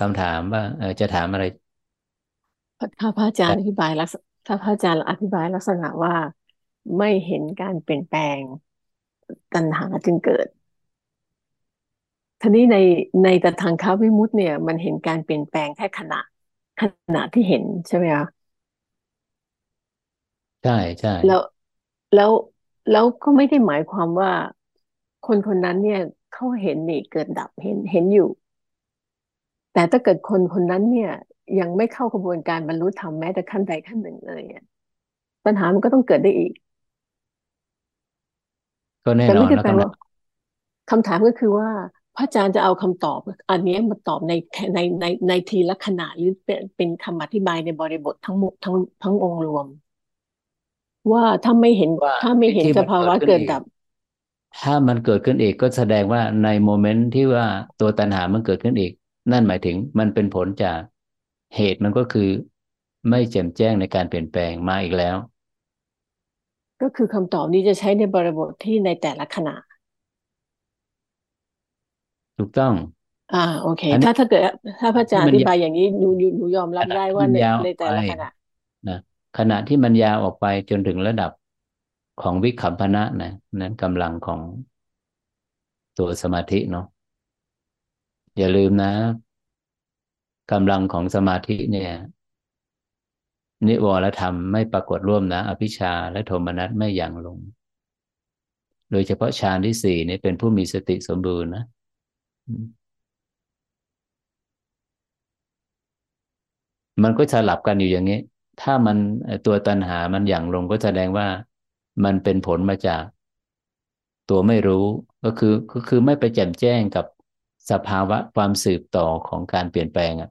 คำถามว่าจะถามอะไรถ้าพระอาจารย์อธิบายลักษณะถ้าพระอาจารย์อธิบายลักษณะว่าไม่เห็นการเปลี่ยนแปลงตัณหาจึงเกิดทีนี้ในในตทางคาวิมุตเนี่ย มันเห็นการเปลี่ยนแปลงแค่ขณะขณะที่เห็นใช่ไหมคะใช่ใช่แล้วแล้วแล้วก็ไม่ได้หมายความว่า คนคนนั้นเนี่ยเขาเห็นนี่เกิดดับเห็นเห็นอยู่ แต่ถ้าเกิดคนคนนั้นเนี่ย ยังไม่เข้ากระบวนการบรรลุธรรมแม้แต่ขั้นใดขั้นหนึ่งเลยปัญหามันก็ต้องเกิดได้อีก ก็แน่นอนแล้วก็คำถามก็คือว่าพระอาจารย์จะเอาคำตอบ อันนี้มาตอบในในในในทีละขณะหรือเป็นเป็นคำอธิบายในบริบททั้งหมดทั้งทั้งองค์รวม ว่าถ้าไม่เห็นถ้าไม่เห็นสภาวะเกิดดับ ถ้ามันเกิดขึ้นอีกก็แสดงว่าในโมเมนต์ที่ว่าตัวตัณหามันเกิดขึ้นอีก นั่นหมายถึงมันเป็นผลจากเหตุมันก็คือไม่แจ่มแจ้งในการเปลี่ยนแปลงมาอีกแล้ว ก็คือคำตอบนี้จะใช้ในบริบทที่ในแต่ละขณะ ถูกต้อง อ่า โอเค ถ้าถ้าเกิด ถ้าพระอาจารย์อธิบายอย่างนี้หนูหนูยอมรับได้ว่าในในแต่ละขณะนะขณะที่มันยาวออกไปจนถึงระดับ ของวิคัมพนะนะนั้นกำลังของตัวสมาธิเนาะอย่าลืมนะกำลังของสมาธิเนี่ย นิวรธรรมไม่ปรากฏร่วมนะ อภิชาและโทมนัสไม่ยังลง โดยเฉพาะฌานที่สี่นี่เป็นผู้มีสติสมบูรณ์นะมันก็สลับกันอยู่อย่างนี้ ถ้ามันตัวตัณหามันอย่างลงก็แสดงว่า มันเป็นผลมาจากตัวไม่รู้ก็คือก็คือไม่ไปแจ่มแจ้งกับสภาวะความสืบต่อของการเปลี่ยนแปลงอะ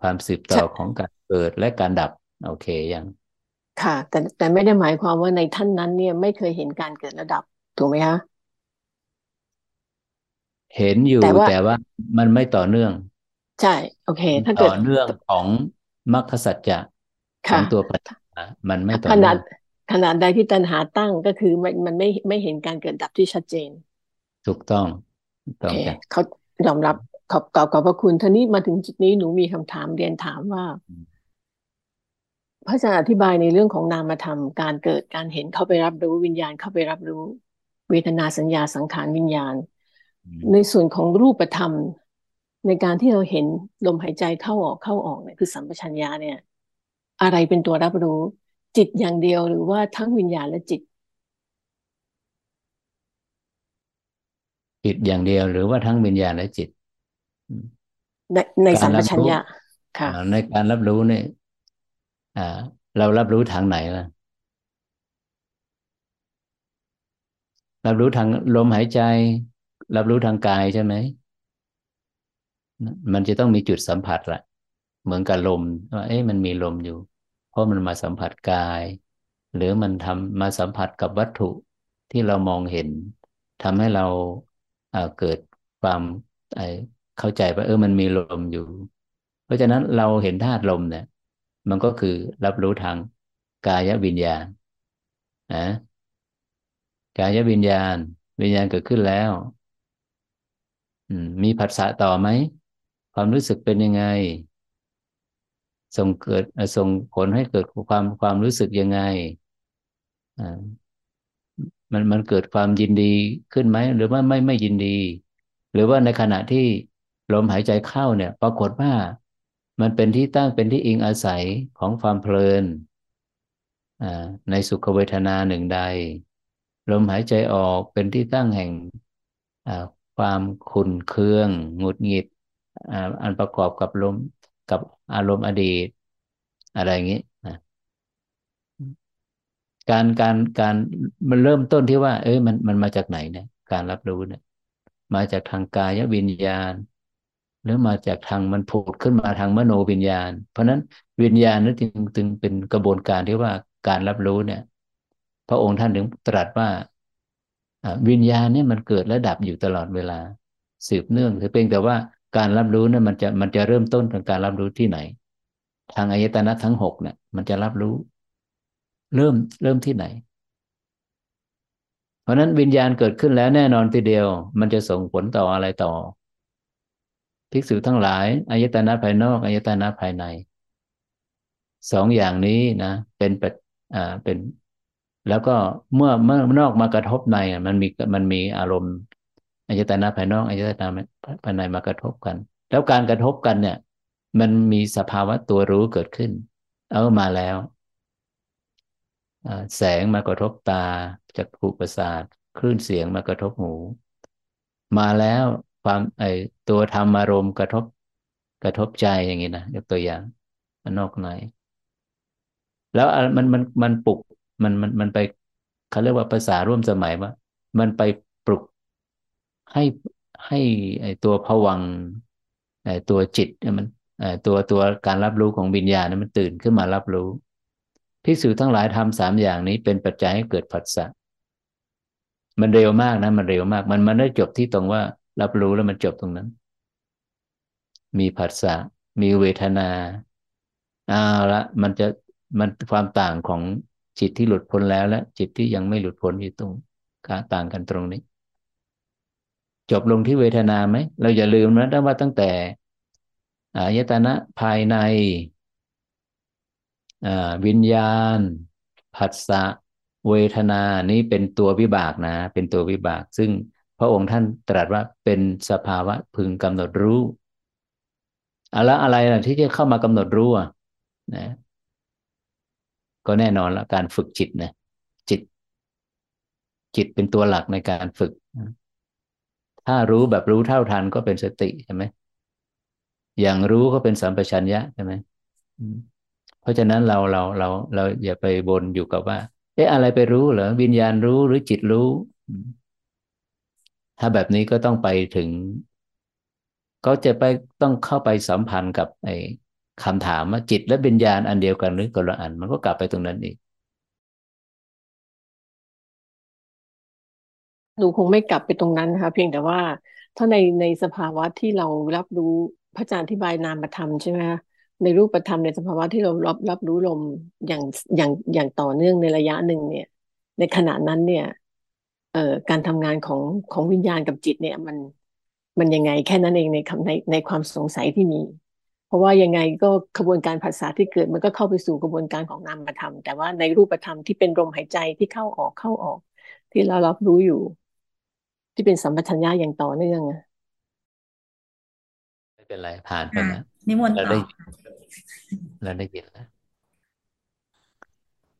ความสืบต่อของการเกิดและการดับ โอเคยัง ค่ะ แต่แต่ไม่ได้หมายความว่าในท่านนั้น เนี่ยไม่เคยเห็นการเกิดระดับถูกไหมคะเห็นอยู่แต่ว่าแต่ว่ามันไม่ต่อเนื่อง ใช่ โอเค ถ้าเกิดต่อเนื่องของมรรคสัจจะของตัวปัญญามันไม่ต่อเนื่อง ขนาดใดที่ตัณหาตั้งก็คือมันมันไม่ไม่เห็นการเกิดดับที่ชัดเจน ถูกต้องต้องเขายอมรับขอบขอบพระคุณท่านี้มาถึงจุดนี้หนูมีคำถามเรียนถามว่า พระอาจารย์อธิบายในเรื่องของนามธรรม การเกิดการเห็นเข้าไปรับรู้วิญญาณเข้าไปรับรู้ เวทนาสัญญาสังขารวิญญาณ ในส่วนของรูปธรรม ในการที่เราเห็นลมหายใจเข้าออกเข้าออกเนี่ยคือสัมปชัญญะเนี่ย อะไรเป็นตัวรับรู้ จิตอย่างเดียวหรือว่าทั้งวิญญาณและจิต จิตอย่างเดียวหรือว่าทั้งวิญญาณและจิต ในในสัมปชัญญะค่ะในการรับรู้เนี่ยอ่าเรารับรู้ทางไหนล่ะรับรู้ทางลมหายใจ รับรู้ทางกายใช่ไหมมันจะต้องมีจุดสัมผัสแหละเหมือนกับลมว่าเอ๊ะมันมีลมอยู่เพ ราะมันมาสัมผัสกาย หรือมันทำมาสัมผัสกับวัตถุที่เรามองเห็นทำให้เราเกิดความเข้าใจว่าเออมันมีลมอยู่ เพราะฉะนั้นเราเห็นธาตุลมเนี่ย มันก็คือรับรู้ทางกายวิญญาณนะกายวิญญาณ วิญญาณเกิดขึ้นแล้วมีผัสสะต่อไหมความรู้สึกเป็นยังไง ส่งเกิดส่งผลให้เกิดความความรู้สึกยังไงมันมันเกิดความยินดีขึ้นไหมหรือว่าไม่ไม่ยินดี หรือว่าในขณะที่ลมหายใจเข้าเนี่ย ปรากฏว่ามันเป็นที่ตั้งเป็นที่อิงอาศัยของความเพลินในสุขเวทนาหนึ่งใด ลมหายใจออกเป็นที่ตั้งแห่งความขุนเคืองหงุดหงิดอันประกอบกับลม กับอารมณ์อดีต อะไรอย่างนี้นะการการการมันเริ่มต้นที่ว่า เอ้ยมันมันมาจากไหนเนี่ย การรับรู้เนี่ย มาจากทางกายวิญญาณ หรือมาจากทางมันผุดขึ้นมาทางมโนวิญญาณ เพราะนั้นวิญญาณนั้นจึงจึงเป็นกระบวนการที่ว่าการรับรู้เนี่ย พระองค์ท่านถึงตรัสว่าวิญญาณเนี่ยมันเกิดและดับอยู่ตลอดเวลา สืบเนื่องแต่เพียงแต่ว่า การรับรู้นี่ยมันจะมันจะเริ่มต้นจากการรับรู้ที่ไหน ทางอายตนะทั้งหกเนี่ยมันจะรับรู้ เริ่มเริ่มที่ไหน เพราะนั้นวิญญาณเกิดขึ้นแล้วแน่นอนทีเดียว มันจะส่งผลต่ออะไรต่อภิกษุทั้งหลายอายตนะภายนอกอายตนะภายในสองอย่างนี้นะเป็นเป็นอ่าเป็น แล้วก็เมื่อเมื่อนอกมากระทบในมันมีมันมีอารมณ์ อายตนะภายนอกอายตนะภายในมากระทบกัน แล้วการกระทบกันเนี่ย มันมีสภาวะตัวรู้เกิดขึ้น เอามาแล้วแสงมากระทบตาจากผูประสาทคลื่นเสียงมากระทบหู มาแล้วความไอตัวธรรมอารมณ์กระทบกระทบใจอย่างนี้นะยกตัวอย่างนอกในแล้วมันมันมันปลุกมันมันมันไปเขาเรียกว่าภาษาร่วมสมัยว่า มันไปปลุก ให้ให้ไอตัวผวังไอตัวจิตมันไอตัวตัวการรับรู้ของวิญญาณนั้นมันตื่นขึ้นมารับรู้พิสูจทั้งหลายทำสามอย่างนี้เป็นปัจจัยให้เกิดผัสสะมันเร็วมากนะ มันเร็วมาก มันมันได้จบที่ตรงว่า รับรู้แล้วมันจบตรงนั้น มีผัสสะมีเวทนาเอาละมันจะมันความต่างของจิตที่หลุดพ้นแล้วและจิตที่ยังไม่หลุดพ้นอยู่ตรงกาต่างกันตรงนี้ จบลงที่เวทนาไหม เราอย่าลืมนะว่าตั้งแต่อายตนะภายในวิญญาณ ผัสสะเวทนานี้เป็นตัววิบากนะ เป็นตัววิบาก ซึ่งพระองค์ท่านตรัสว่าเป็นสภาวะพึงกำหนดรู้อะไรอะไรนะที่จะเข้ามากำหนดรู้อะนะ ก็แน่นอนละการฝึกจิตนะจิต จิตเป็นตัวหลักในการฝึก ถ้ารู้แบบรู้เท่าทันก็เป็นสติใช่ไหมอย่างรู้ก็เป็นสัมปชัญญะใช่ไหมเพราะฉะนั้นเราเราเราเราอย่าไปบนอยู่กับว่า เอ๊ะอะไรไปรู้เหรอวิญญาณรู้หรือจิตรู้ ถ้าแบบนี้ก็ต้องไปถึง ก็จะไปต้องเข้าไปสัมพันธ์กับไอ้คำถามว่าจิตและวิญญาณอันเดียวกันหรือคนละอัน มันก็กลับไปตรงนั้นอีก หนูคงไม่กลับไปตรงนั้นนะคะเพียงแต่ว่าถ้าในในสภาวะที่เรารับรู้พระอาจารย์อธิบายนามธรรมใช่ไหมคะในรูปธรรมในสภาวะที่เรารับรับรู้ลมอย่างอย่างอย่างต่อเนื่องในระยะหนึ่งเนี่ย ในขณะนั้นเนี่ย เอ่อการทำงานของของวิญญาณกับจิตเนี่ย มันมันยังไงแค่นั้นเองในคำในในความสงสัยที่มี เพราะว่ายังไงก็กระบวนการภาษาที่เกิด มันก็เข้าไปสู่กระบวนการของนามธรรม แต่ว่าในรูปธรรมที่เป็นลมหายใจที่เข้าออกเข้าออก ที่เรารับรู้อยู่ ที่เป็นสัมปชัญญะอย่างต่อเนื่องไม่เป็นไรผ่านไปแล้วนิมนต์ต่อเราได้ยินแล้ว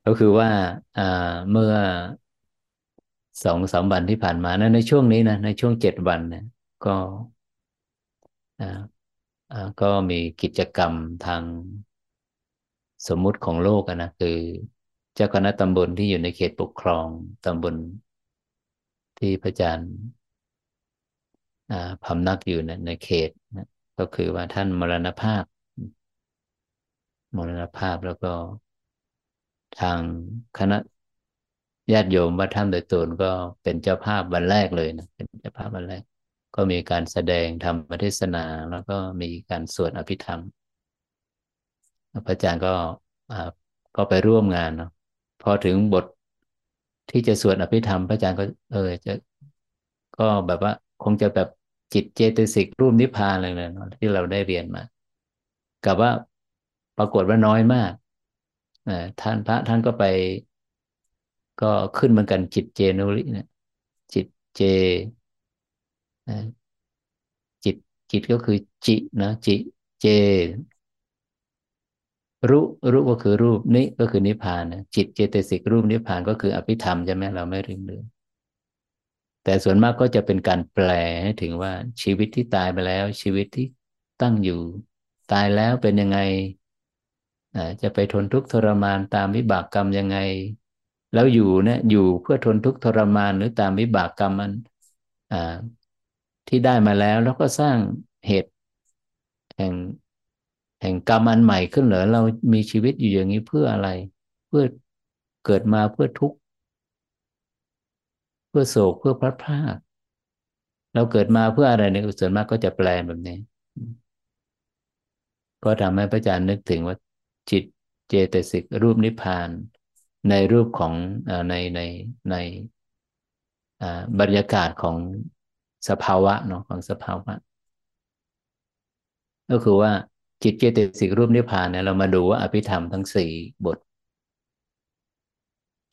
ก็คือว่าอ่าเมื่อสองสามวันที่ผ่านมานะในช่วงนี้นะในช่วงเจ็ดวันเนี่ยก็อ่าอ่าก็มีกิจกรรมทางสมมุติของโลกนะคือ เจ้าคณะตำบลที่อยู่ในเขตปกครองตำบล ที่พระอาจารย์พำนักอยู่ในในเขตนะก็คือว่าท่านมรณภาพ มรณภาพแล้วก็ทางคณะญาติโยมวัดถ้ำโดยตนก็เป็นเจ้าภาพวันแรกเลยนะเป็นเจ้าภาพวันแรก ก็มีการแสดงธรรมเทศนา แล้วก็มีการสวดอภิธรรมพระอาจารย์ก็ก็ไปร่วมงานเนาะพอถึงบท ที่จะสวดอภิธรรมพระอาจารย์ก็ เออ จะก็แบบว่า คงจะแบบจิตเจตสิกรูปนิพพานอะไรเลยที่เราได้เรียนมากับว่าปรากฏว่าน้อยมากท่านพระท่านก็ไป ก็ขึ้นเหมือนกันจิตเจนุริเนี่ย จิตเจจิตจิตก็คือจินะจิเจ รู้รู้ก็คือรูปนี้ก็คือนิพพานนะจิตเจตสิกรูปนิพพานก็คืออภิธรรมใช่ไหมเราไม่ลืมลืมแต่ส่วนมากก็จะเป็นการแปลให้ถึงว่าชีวิตที่ตายไปแล้ว ชีวิตที่ตั้งอยู่ ตายแล้วเป็นยังไงจะไปทนทุกข์ทรมานตามวิบากกรรมยังไง แล้วอยู่เนี่ยอยู่เพื่อทนทุกข์ทรมานหรือตามวิบากกรรมมันที่ได้มาแล้วแล้วก็สร้างเหตุแห่ง แห่งกรรมอันใหม่ขึ้นเหรอเรามีชีวิตอยู่อย่างนี้เพื่ออะไร เพื่อเกิดมาเพื่อทุกข์เพื่อโศกเพื่อพลัดพรากเราเกิดมาเพื่ออะไรในส่วนมากก็จะแปลแบบนี้ ก็ทำให้พระอาจารย์นึกถึงว่าจิตเจตสิกรูปนิพพาน ในรูปของในในในบรรยากาศของสภาวะเนาะของสภาวะ ก็คือว่า จิตเจตสิกรูปนิพพานเนี่ยเรามาดูว่าอภิธรรมทั้งสี่บท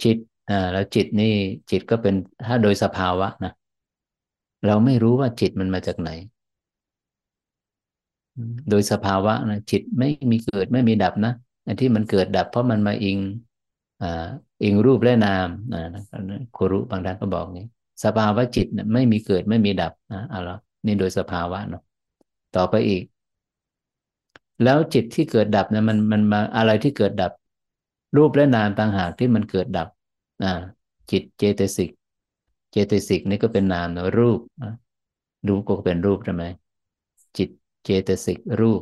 จิตอ่าแล้วจิตนี่จิตก็เป็นถ้าโดยสภาวะนะเราไม่รู้ว่าจิตมันมาจากไหน โดยสภาวะนะจิตไม่มีเกิดไม่มีดับนะอันที่มันเกิดดับ เพราะมันมาอิงอ่าอิงรูปและนามนะครูรุบางท่านก็บอกนี้สภาวะจิตไม่มีเกิดไม่มีดับนะเอาละนี่โดยสภาวะเนาะต่อไปอีก แล้วจิตที่เกิดดับเนะมันมันมาอะไรที่เกิดดับ รูปและนามต่างหากที่มันเกิดดับอ่าจิตเจตสิก เจตสิกนี่ก็เป็นนามนะรูปรูปก็เป็นรูปใช่ไหมจิตเจตสิกรูป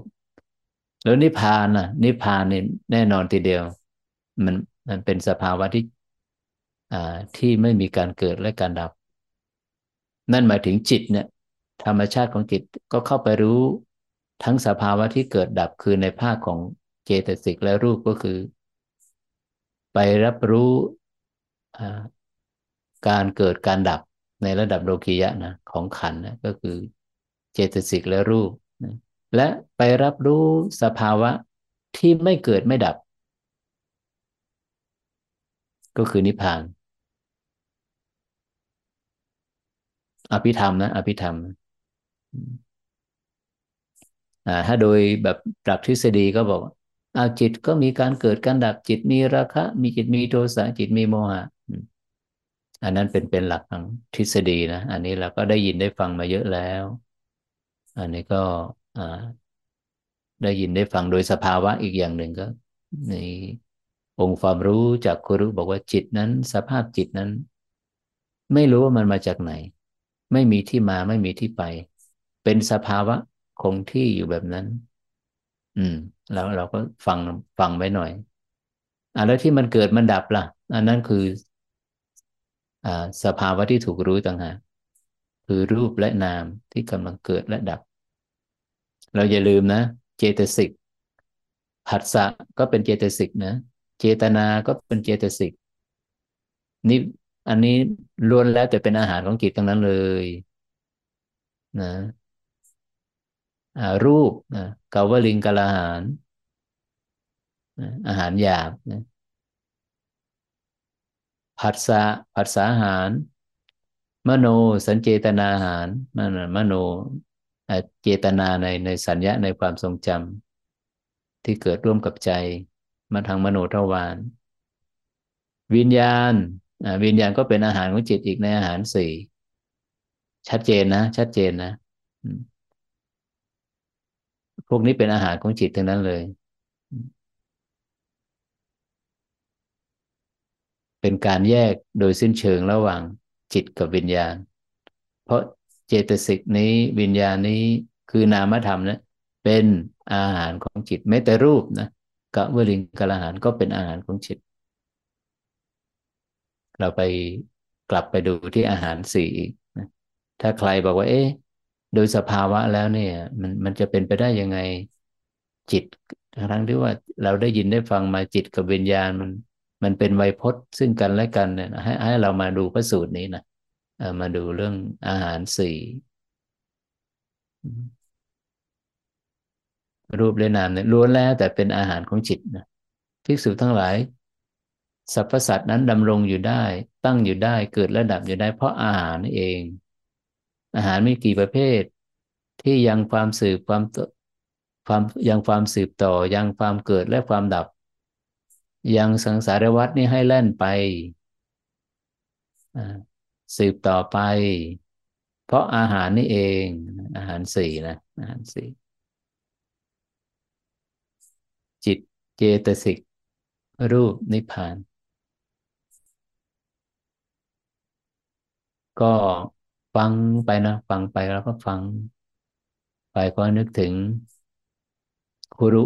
แล้วนิพพานน่ะ นิพพานนี่แน่นอนทีเดียว มันมันเป็นสภาวะที่อ่าที่ไม่มีการเกิดและการดับ นั่นหมายถึงจิตเนี่ย ธรรมชาติของจิตก็เข้าไปรู้ ทั้งสภาวะที่เกิดดับคือในภาคของเจตสิกและรูปก็คือ ไปรับรู้การเกิดการดับในระดับโลกียะนะของขันนะก็คือเจตสิกและรูปนะและไปรับรู้สภาวะที่ไม่เกิดไม่ดับ ก็คือนิพพาน อภิธรรมนะ อภิธรรม ถ้าโดยแบบหลักทฤษฎีก็บอกอาจิตก็มีการเกิดการดับจิตมีราคะ มีจิตมีโทสะจิตมีโมหะอันนั้นเป็นเป็นหลักทางทฤษฎีนะ อันนี้เราก็ได้ยินได้ฟังมาเยอะแล้ว อันนี้ก็ได้ยินได้ฟังโดยสภาวะอีกอย่างหนึ่งก็ ในองค์ความรู้จากครูบอกว่าจิตนั้น สภาพจิตนั้น ไม่รู้ว่ามันมาจากไหน ไม่มีที่มาไม่มีที่ไป เป็นสภาวะ คงที่อยู่แบบนั้น อืม แล้วเราก็ฟังฟังไว้หน่อย อ่าแล้วที่มันเกิดมันดับล่ะ อันนั้นคือ อ่า สภาวะที่ถูกรู้ต่างหากคือรูปและนามที่กำลังเกิดและดับ เราอย่าลืมนะ เจตสิกผัสสะก็เป็นเจตสิกนะ เจตนาก็เป็นเจตสิกนี่อันนี้ล้วนแล้วแต่เป็นอาหารของจิตทั้งนั้นเลย นะ รูปนะกาวลิงกลาหารอาหารหยาบนะผัสสะผัสสะอาหาร มโนสัญเจตนาหารมโนมโนเจตนาในในสัญญาในความทรงจำที่เกิดร่วมกับใจ มาทางมโนทวารวิญญาณวิญญาณก็เป็นอาหารของจิตอีกในอาหารสี่ชัดเจนนะ ชัดเจนนะ พวกนี้เป็นอาหารของจิตทั้งนั้นเลย เป็นการแยกโดยสิ้นเชิงระหว่างจิตกับวิญญาณ เพราะเจตสิกนี้วิญญาณนี้คือนามธรรมนะเป็นอาหารของจิตแม้แต่รูปนะกะวลิงกะอาหารก็เป็นอาหารของจิต เราไปกลับไปดูที่อาหารสี่อีกนะถ้าใครบอกว่า เอ๊ะ โดยสภาวะแล้วเนี่ย มันมันจะเป็นไปได้ยังไงจิตทั้งที่ว่าเราได้ยินได้ฟังมาจิตกับวิญญาณมัน มันเป็นไวยพจน์ซึ่งกันและกันเนี่ยให้ให้เรามาดูพระสูตรนี้นะมาดูเรื่องอาหารสี่รูปและนามเนี่ยล้วนแล้วแต่เป็นอาหารของจิตนะภิกษุทั้งหลายสรรพสัตว์นั้นดำรงอยู่ได้ ตั้งอยู่ได้เกิดและดับอยู่ได้เพราะอาหารนี่เอง อาหารมีกี่ประเภท ที่ยังความสืบความความยังความสืบต่อยังความเกิดและความดับ ยังสังสารวัฏนี่ให้แล่นไปสืบต่อไป เพราะอาหารนี่เอง อาหารสี่นะอาหารสี่จิตเจตสิก รูปนิพพาน ก็ ฟังไปนะฟังไปแล้วก็ฟัง ไปก็นึกถึงครูรุ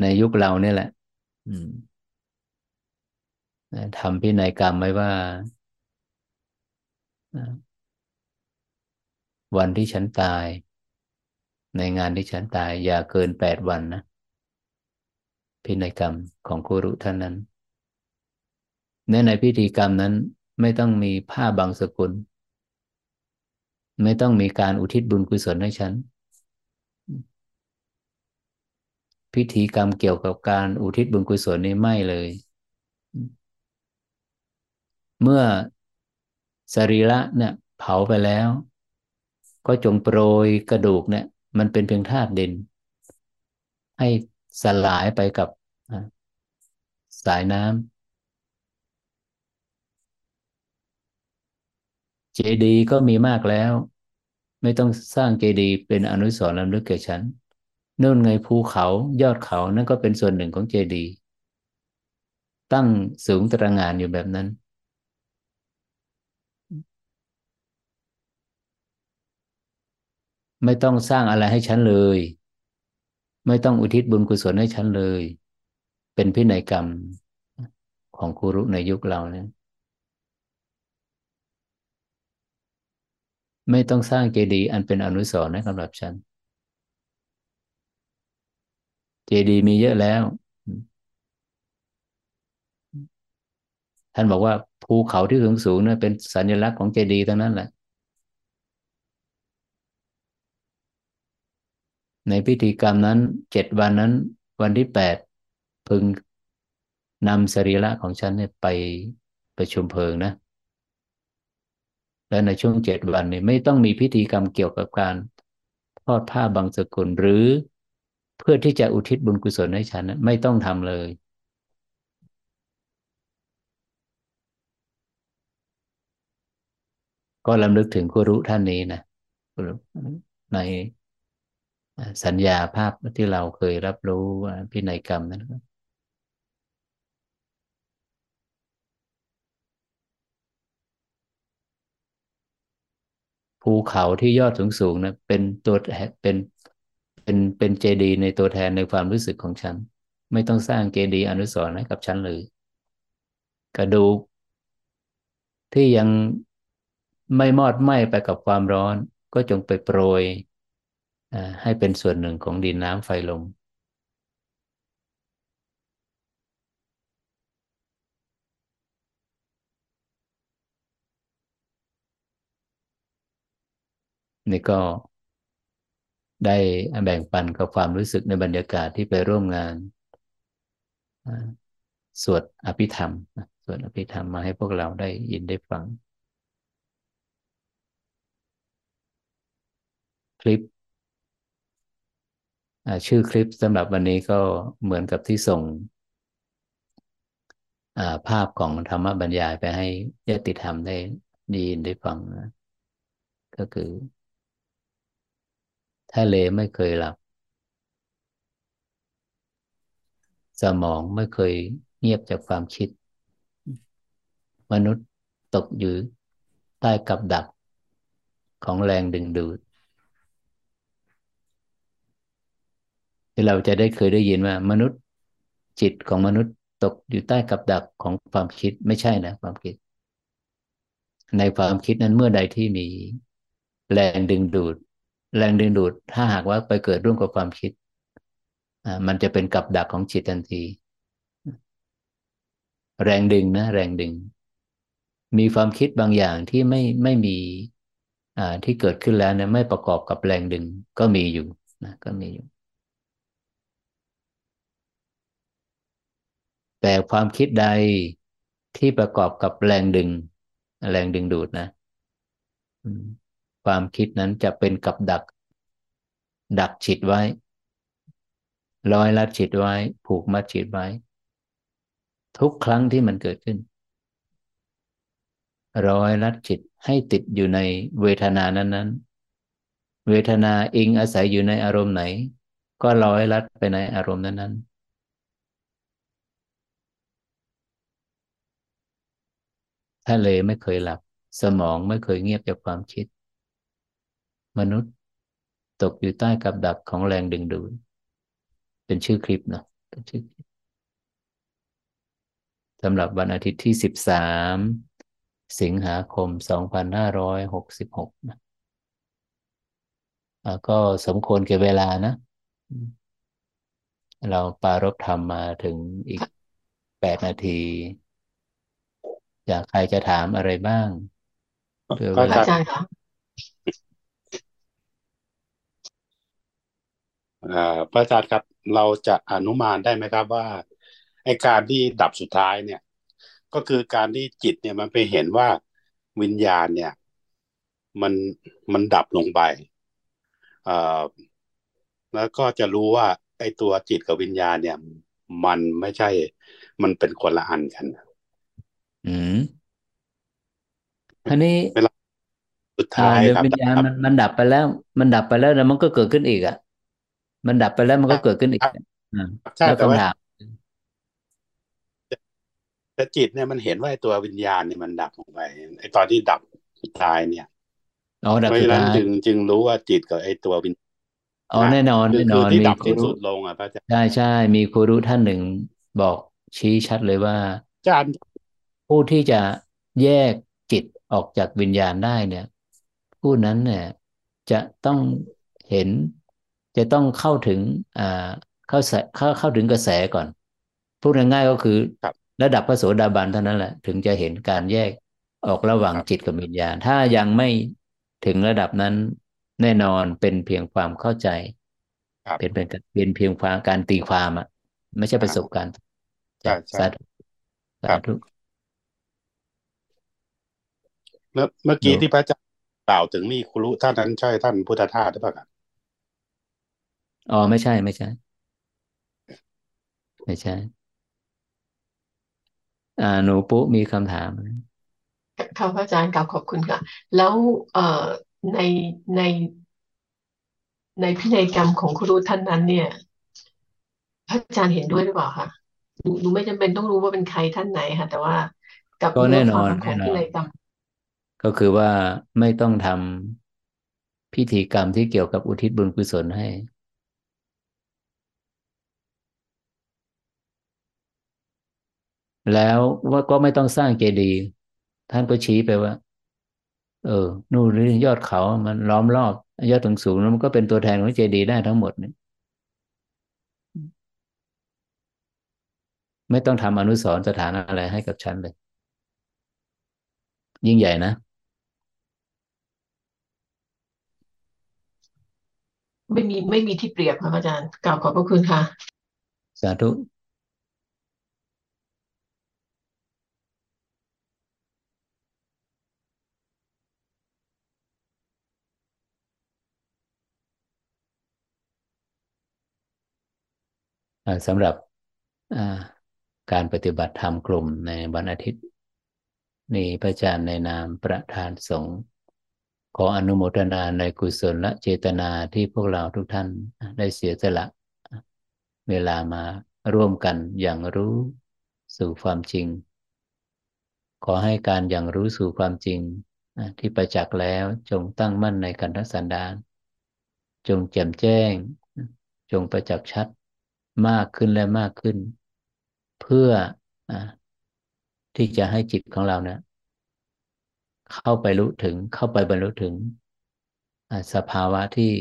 ในยุคเราเนี่ยแหละทำพินัยกรรมไว้ว่า วันที่ฉันตาย ในงานที่ฉันตาย อย่าเกินแปดวันนะพินัยกรรมของครูรุท่านนั้นในในพิธีกรรมนั้น ไม่ต้องมีผ้าบางสกุล ไม่ต้องมีการอุทิศบุญกุศลให้ฉัน พิธีกรรมเกี่ยวกับการอุทิศบุญกุศลนี่ไม่เลย เมื่อสรีระเนี่ยเผาไปแล้ว ก็จงโปรยกระดูกเนี่ย มันเป็นเพียงธาตุดิน ให้สลายไปกับสายน้ำ จดีย์ก็มีมากแล้ว ไม่ต้องสร้างเจดีย์เป็นอนุสรณ์ลำลึกแก่ฉันนู่นไงภูเขายอดเขานั่นก็เป็นส่วนหนึ่งของเจดีย์ตั้งสูงตระหง่านอยู่แบบนั้น ไม่ต้องสร้างอะไรให้ฉันเลย ไม่ต้องอุทิศบุญกุศลให้ฉันเลย เป็นพินัยกรรมของครูรุในยุคเราเนี่ย ไม่ต้องสร้างเจดีย์อันเป็นอนุสรณ์ให้สำหรับฉัน เจดีย์มีเยอะแล้ว ท่านบอกว่าภูเขาที่สูงสูงนี่ยเป็นสัญลักษณ์ของเจดีย์ทั้งนั้นแหละ ในพิธีกรรมนั้นเจ็ดวันนั้น วันที่แปดพึงนำสรีระของฉันเนี่ยไปประชุมเพลิงนะ และในช่วงเจ็ดวันนี้ไม่ต้องมีพิธีกรรมเกี่ยวกับการทอดผ้าบางสกุลหรือเพื่อที่จะอุทิศบุญกุศลให้ฉันไม่ต้องทำเลย ก็ลำลึกถึงครูรุท่านนี้นะในสัญญาภาพที่เราเคยรับรู้พินัยกรรมนั้น ภูเขาที่ยอดสูงสูงนะเป็นตัวเป็นเป็นเป็นเจดีย์ในตัวแทนในความรู้สึกของฉัน ไม่ต้องสร้างเจดีย์อนุสรณ์ให้กับฉันเลยกระดูกที่ยังไม่มอดไหม้ไปกับความร้อน ก็จงไปโปรยให้เป็นส่วนหนึ่งของดินน้ำไฟลม นี่ก็ได้แบ่งปันกับความรู้สึกในบรรยากาศที่ไปร่วมงานสวดอภิธรรมสวดอภิธรรมมาให้พวกเราได้ยินได้ฟัง คลิปชื่อคลิปสำหรับวันนี้ก็เหมือนกับที่ส่งภาพของธรรมบรรยายไปให้ญาติธรรมได้ดีนได้ฟังนะก็คือ ทะเลไม่เคยหลับ สมองไม่เคยเงียบจากความคิด มนุษย์ตกอยู่ใต้กับดักของแรงดึงดูดที่เราจะได้เคยได้ยินว่า มนุษย์จิตของมนุษย์ตกอยู่ใต้กับดักของความคิดไม่ใช่นะความคิด ในความคิดนั้นเมื่อใดที่มีแรงดึงดูด แรงดึงดูด ถ้าหากว่าไปเกิดร่วมกับความคิด มันจะเป็นกับดักของจิตทันที แรงดึงนะ แรงดึง มีความคิดบางอย่างที่ไม่ไม่มีที่เกิดขึ้นแล้วเนี่ยไม่ประกอบกับแรงดึงก็มีอยู่นะก็มีอยู่ แต่ความคิดใดที่ประกอบกับแรงดึง แรงดึงดูดนะ ความคิดนั้นจะเป็นกับดัก ดักฉิดไว้ ร้อยลัดฉิดไว้ ผูกมัดฉิดไว้ ทุกครั้งที่มันเกิดขึ้น ร้อยลัดจิตให้ติดอยู่ในเวทนานั้นๆ เวทนาอิงอาศัยอยู่ในอารมณ์ไหน ก็ร้อยลัดไปในอารมณ์นั้นๆทะเลไม่เคยหลับ สมองไม่เคยเงียบจากความคิด มนุษย์ตกอยู่ใต้กับดักของแรงดึงดูด เป็นชื่อคลิปนะเป็นชื่อคลิปสำหรับวันอาทิตย์ที่สิบสามสิงหาคมสองพันห้าร้อยหกสิบหกนะก็สมควรแก่เวลานะ เราปารบธรรมมาถึงอีกแปดนาที อยากใครจะถามอะไรบ้างเพื่อเวลาอาจารย์คะ เอ่อ พระอาจารย์ครับ เราจะอนุมานได้ไหมครับว่าไอการที่ดับสุดท้ายเนี่ย ก็คือการที่จิตเนี่ยมันไปเห็นว่าวิญญาณเนี่ย มันมันดับลงไปเอ่อแล้วก็จะรู้ว่า ไอตัวจิตกับวิญญาณเนี่ย มันไม่ใช่ มันเป็นคนละอันกัน อืมทีนี้เวลาสุดอ่าท้ายเดี๋ยวครับวิญญาณมันมันดับไปแล้ว มันดับไปแล้วแล้วมันก็เกิดขึ้นอีกอะ มันดับไปแล้วมันก็เกิดขึ้นอีกอะอ่าใช่แล้วแต่ว่าคำถามแต่จิตเนี่ยมันเห็นว่าไอตัววิญญาณเนี่ยมันดับลงไปไอตอนที่ดับสุดท้ายเนี่ยอ๋อดับเพราะสุดฉะนั้นท้ายจึงจึงรู้ว่าจิตกับไอตัววิญอ๋อแน่นอนคือแน่นคืออนที่มีดับครูสิ้นรู้สุดลงอะพระอาจารย์ใช่ใช่มีครูรู้ท่านหนึ่งบอกชี้ชัดเลยว่าอาจารย์ผู้ที่จะแยกจิตออกจากวิญญาณได้เนี่ย ผู้นั้นเนี่ย จะต้องเห็น จะต้องเข้าถึงอ่าเข้าแสเข้าเข้าถึงกระแสก่อน พูดง่ายๆก็คือครับระดับพระโสดาบันเท่านั้นแหละ ถึงจะเห็นการแยกออกระหว่างครับจิตกับวิญญาณ ถ้ายังไม่ถึงระดับนั้นแน่นอนเป็นเพียงความเข้าใจครับเป็นเป็นเป็นเพียงความการตีความอะ ไม่ใช่ประสบการณ์ใช่ใช่สาธุครัสาบธุเมื่อเมื่อกี้เดี๋ยวที่พระอาจารย์กล่าวถึงนี่ครูท่านนั้นใช่ท่านพุทธทาสหรือเปล่าครับ อ๋อไม่ใช่ไม่ใช่ ไม่ใช่ อ่า หนูปุ๊มีคำถามไหมค่ะพระอาจารย์กล่าวขอบคุณค่ะ แล้วเอ่อในในในพินัยกรรมของครูท่านนั้น เนี่ย พระอาจารย์เห็นด้วยหรือเปล่าคะหนูหนูไม่จำเป็นต้องรู้ว่าเป็นใครท่านไหนค่ะ แต่ว่ากับก็เนื้แน่อนคอวานมขแน่องนอพิน นัยกรรมก็คือว่าไม่ต้องทำพิธีกรรมที่เกี่ยวกับอุทิศบุญกุศลให้ แล้วว่าก็ไม่ต้องสร้างเจดีย์ท่านก็ชี้ไปว่า เออ นู่นนี่ยอดเขามันล้อมรอบ ยอดถึงสูงๆแล้วมันก็เป็นตัวแทนของเจดีย์ได้ทั้งหมดเนี่ยไม่ต้องทำอนุสรณ์สถานอะไรให้กับฉันเลย ยิ่งใหญ่นะ ไม่มีไม่มีที่เปรียบค่ะพระอาจารย์กล่าวขอบพระคุณค่ะ สาธุ สำหรับการปฏิบัติธรรมกลุ่มในวันอาทิตย์นี่พระอาจารย์ในนามประธานสงฆ์ขออนุโมทนาในกุศลและเจตนาที่พวกเราทุกท่านได้เสียสละ เวลามาร่วมกันอย่างรู้สู่ความจริง ขอให้การอย่างรู้สู่ความจริงที่ประจักษ์แล้วจงตั้งมั่นในกันทสันดาน จงแจ่มแจ้ง จงประจักษ์ชัด มากขึ้นและมากขึ้น เพื่ออที่จะให้จิตของเราเนี่ยเข้าไปรู้ถึงเข้าไปบรรลุถึงสภาวะที่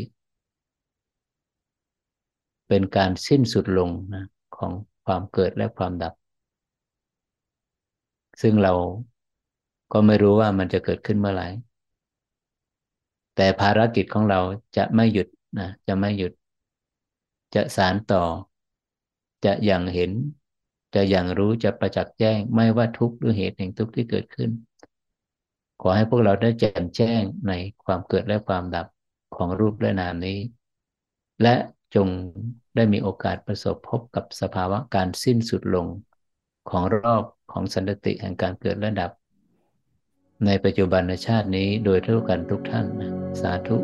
เป็นการสิ้นสุดลงนะของความเกิดและความดับ ซึ่งเราก็ไม่รู้ว่ามันจะเกิดขึ้นเมื่อไหร่ แต่ภารกิจของเราจะไม่หยุดนะจะไม่หยุด จะสารต่อ จะอย่างเห็น จะอย่างรู้จะประจักษ์แจ้ง ไม่ว่าทุกข์หรือเหตุแห่งทุกข์ที่เกิดขึ้น ขอให้พวกเราได้แจ่มแจ้งในความเกิดและความดับของรูปและนามนี้ และจงได้มีโอกาสประสบพบกับสภาวะการสิ้นสุดลง ของรอบของสันตติแห่งการเกิดและดับ ในปัจจุบันชาตินี้โดยเท่ากันทุกท่านนะสาธุ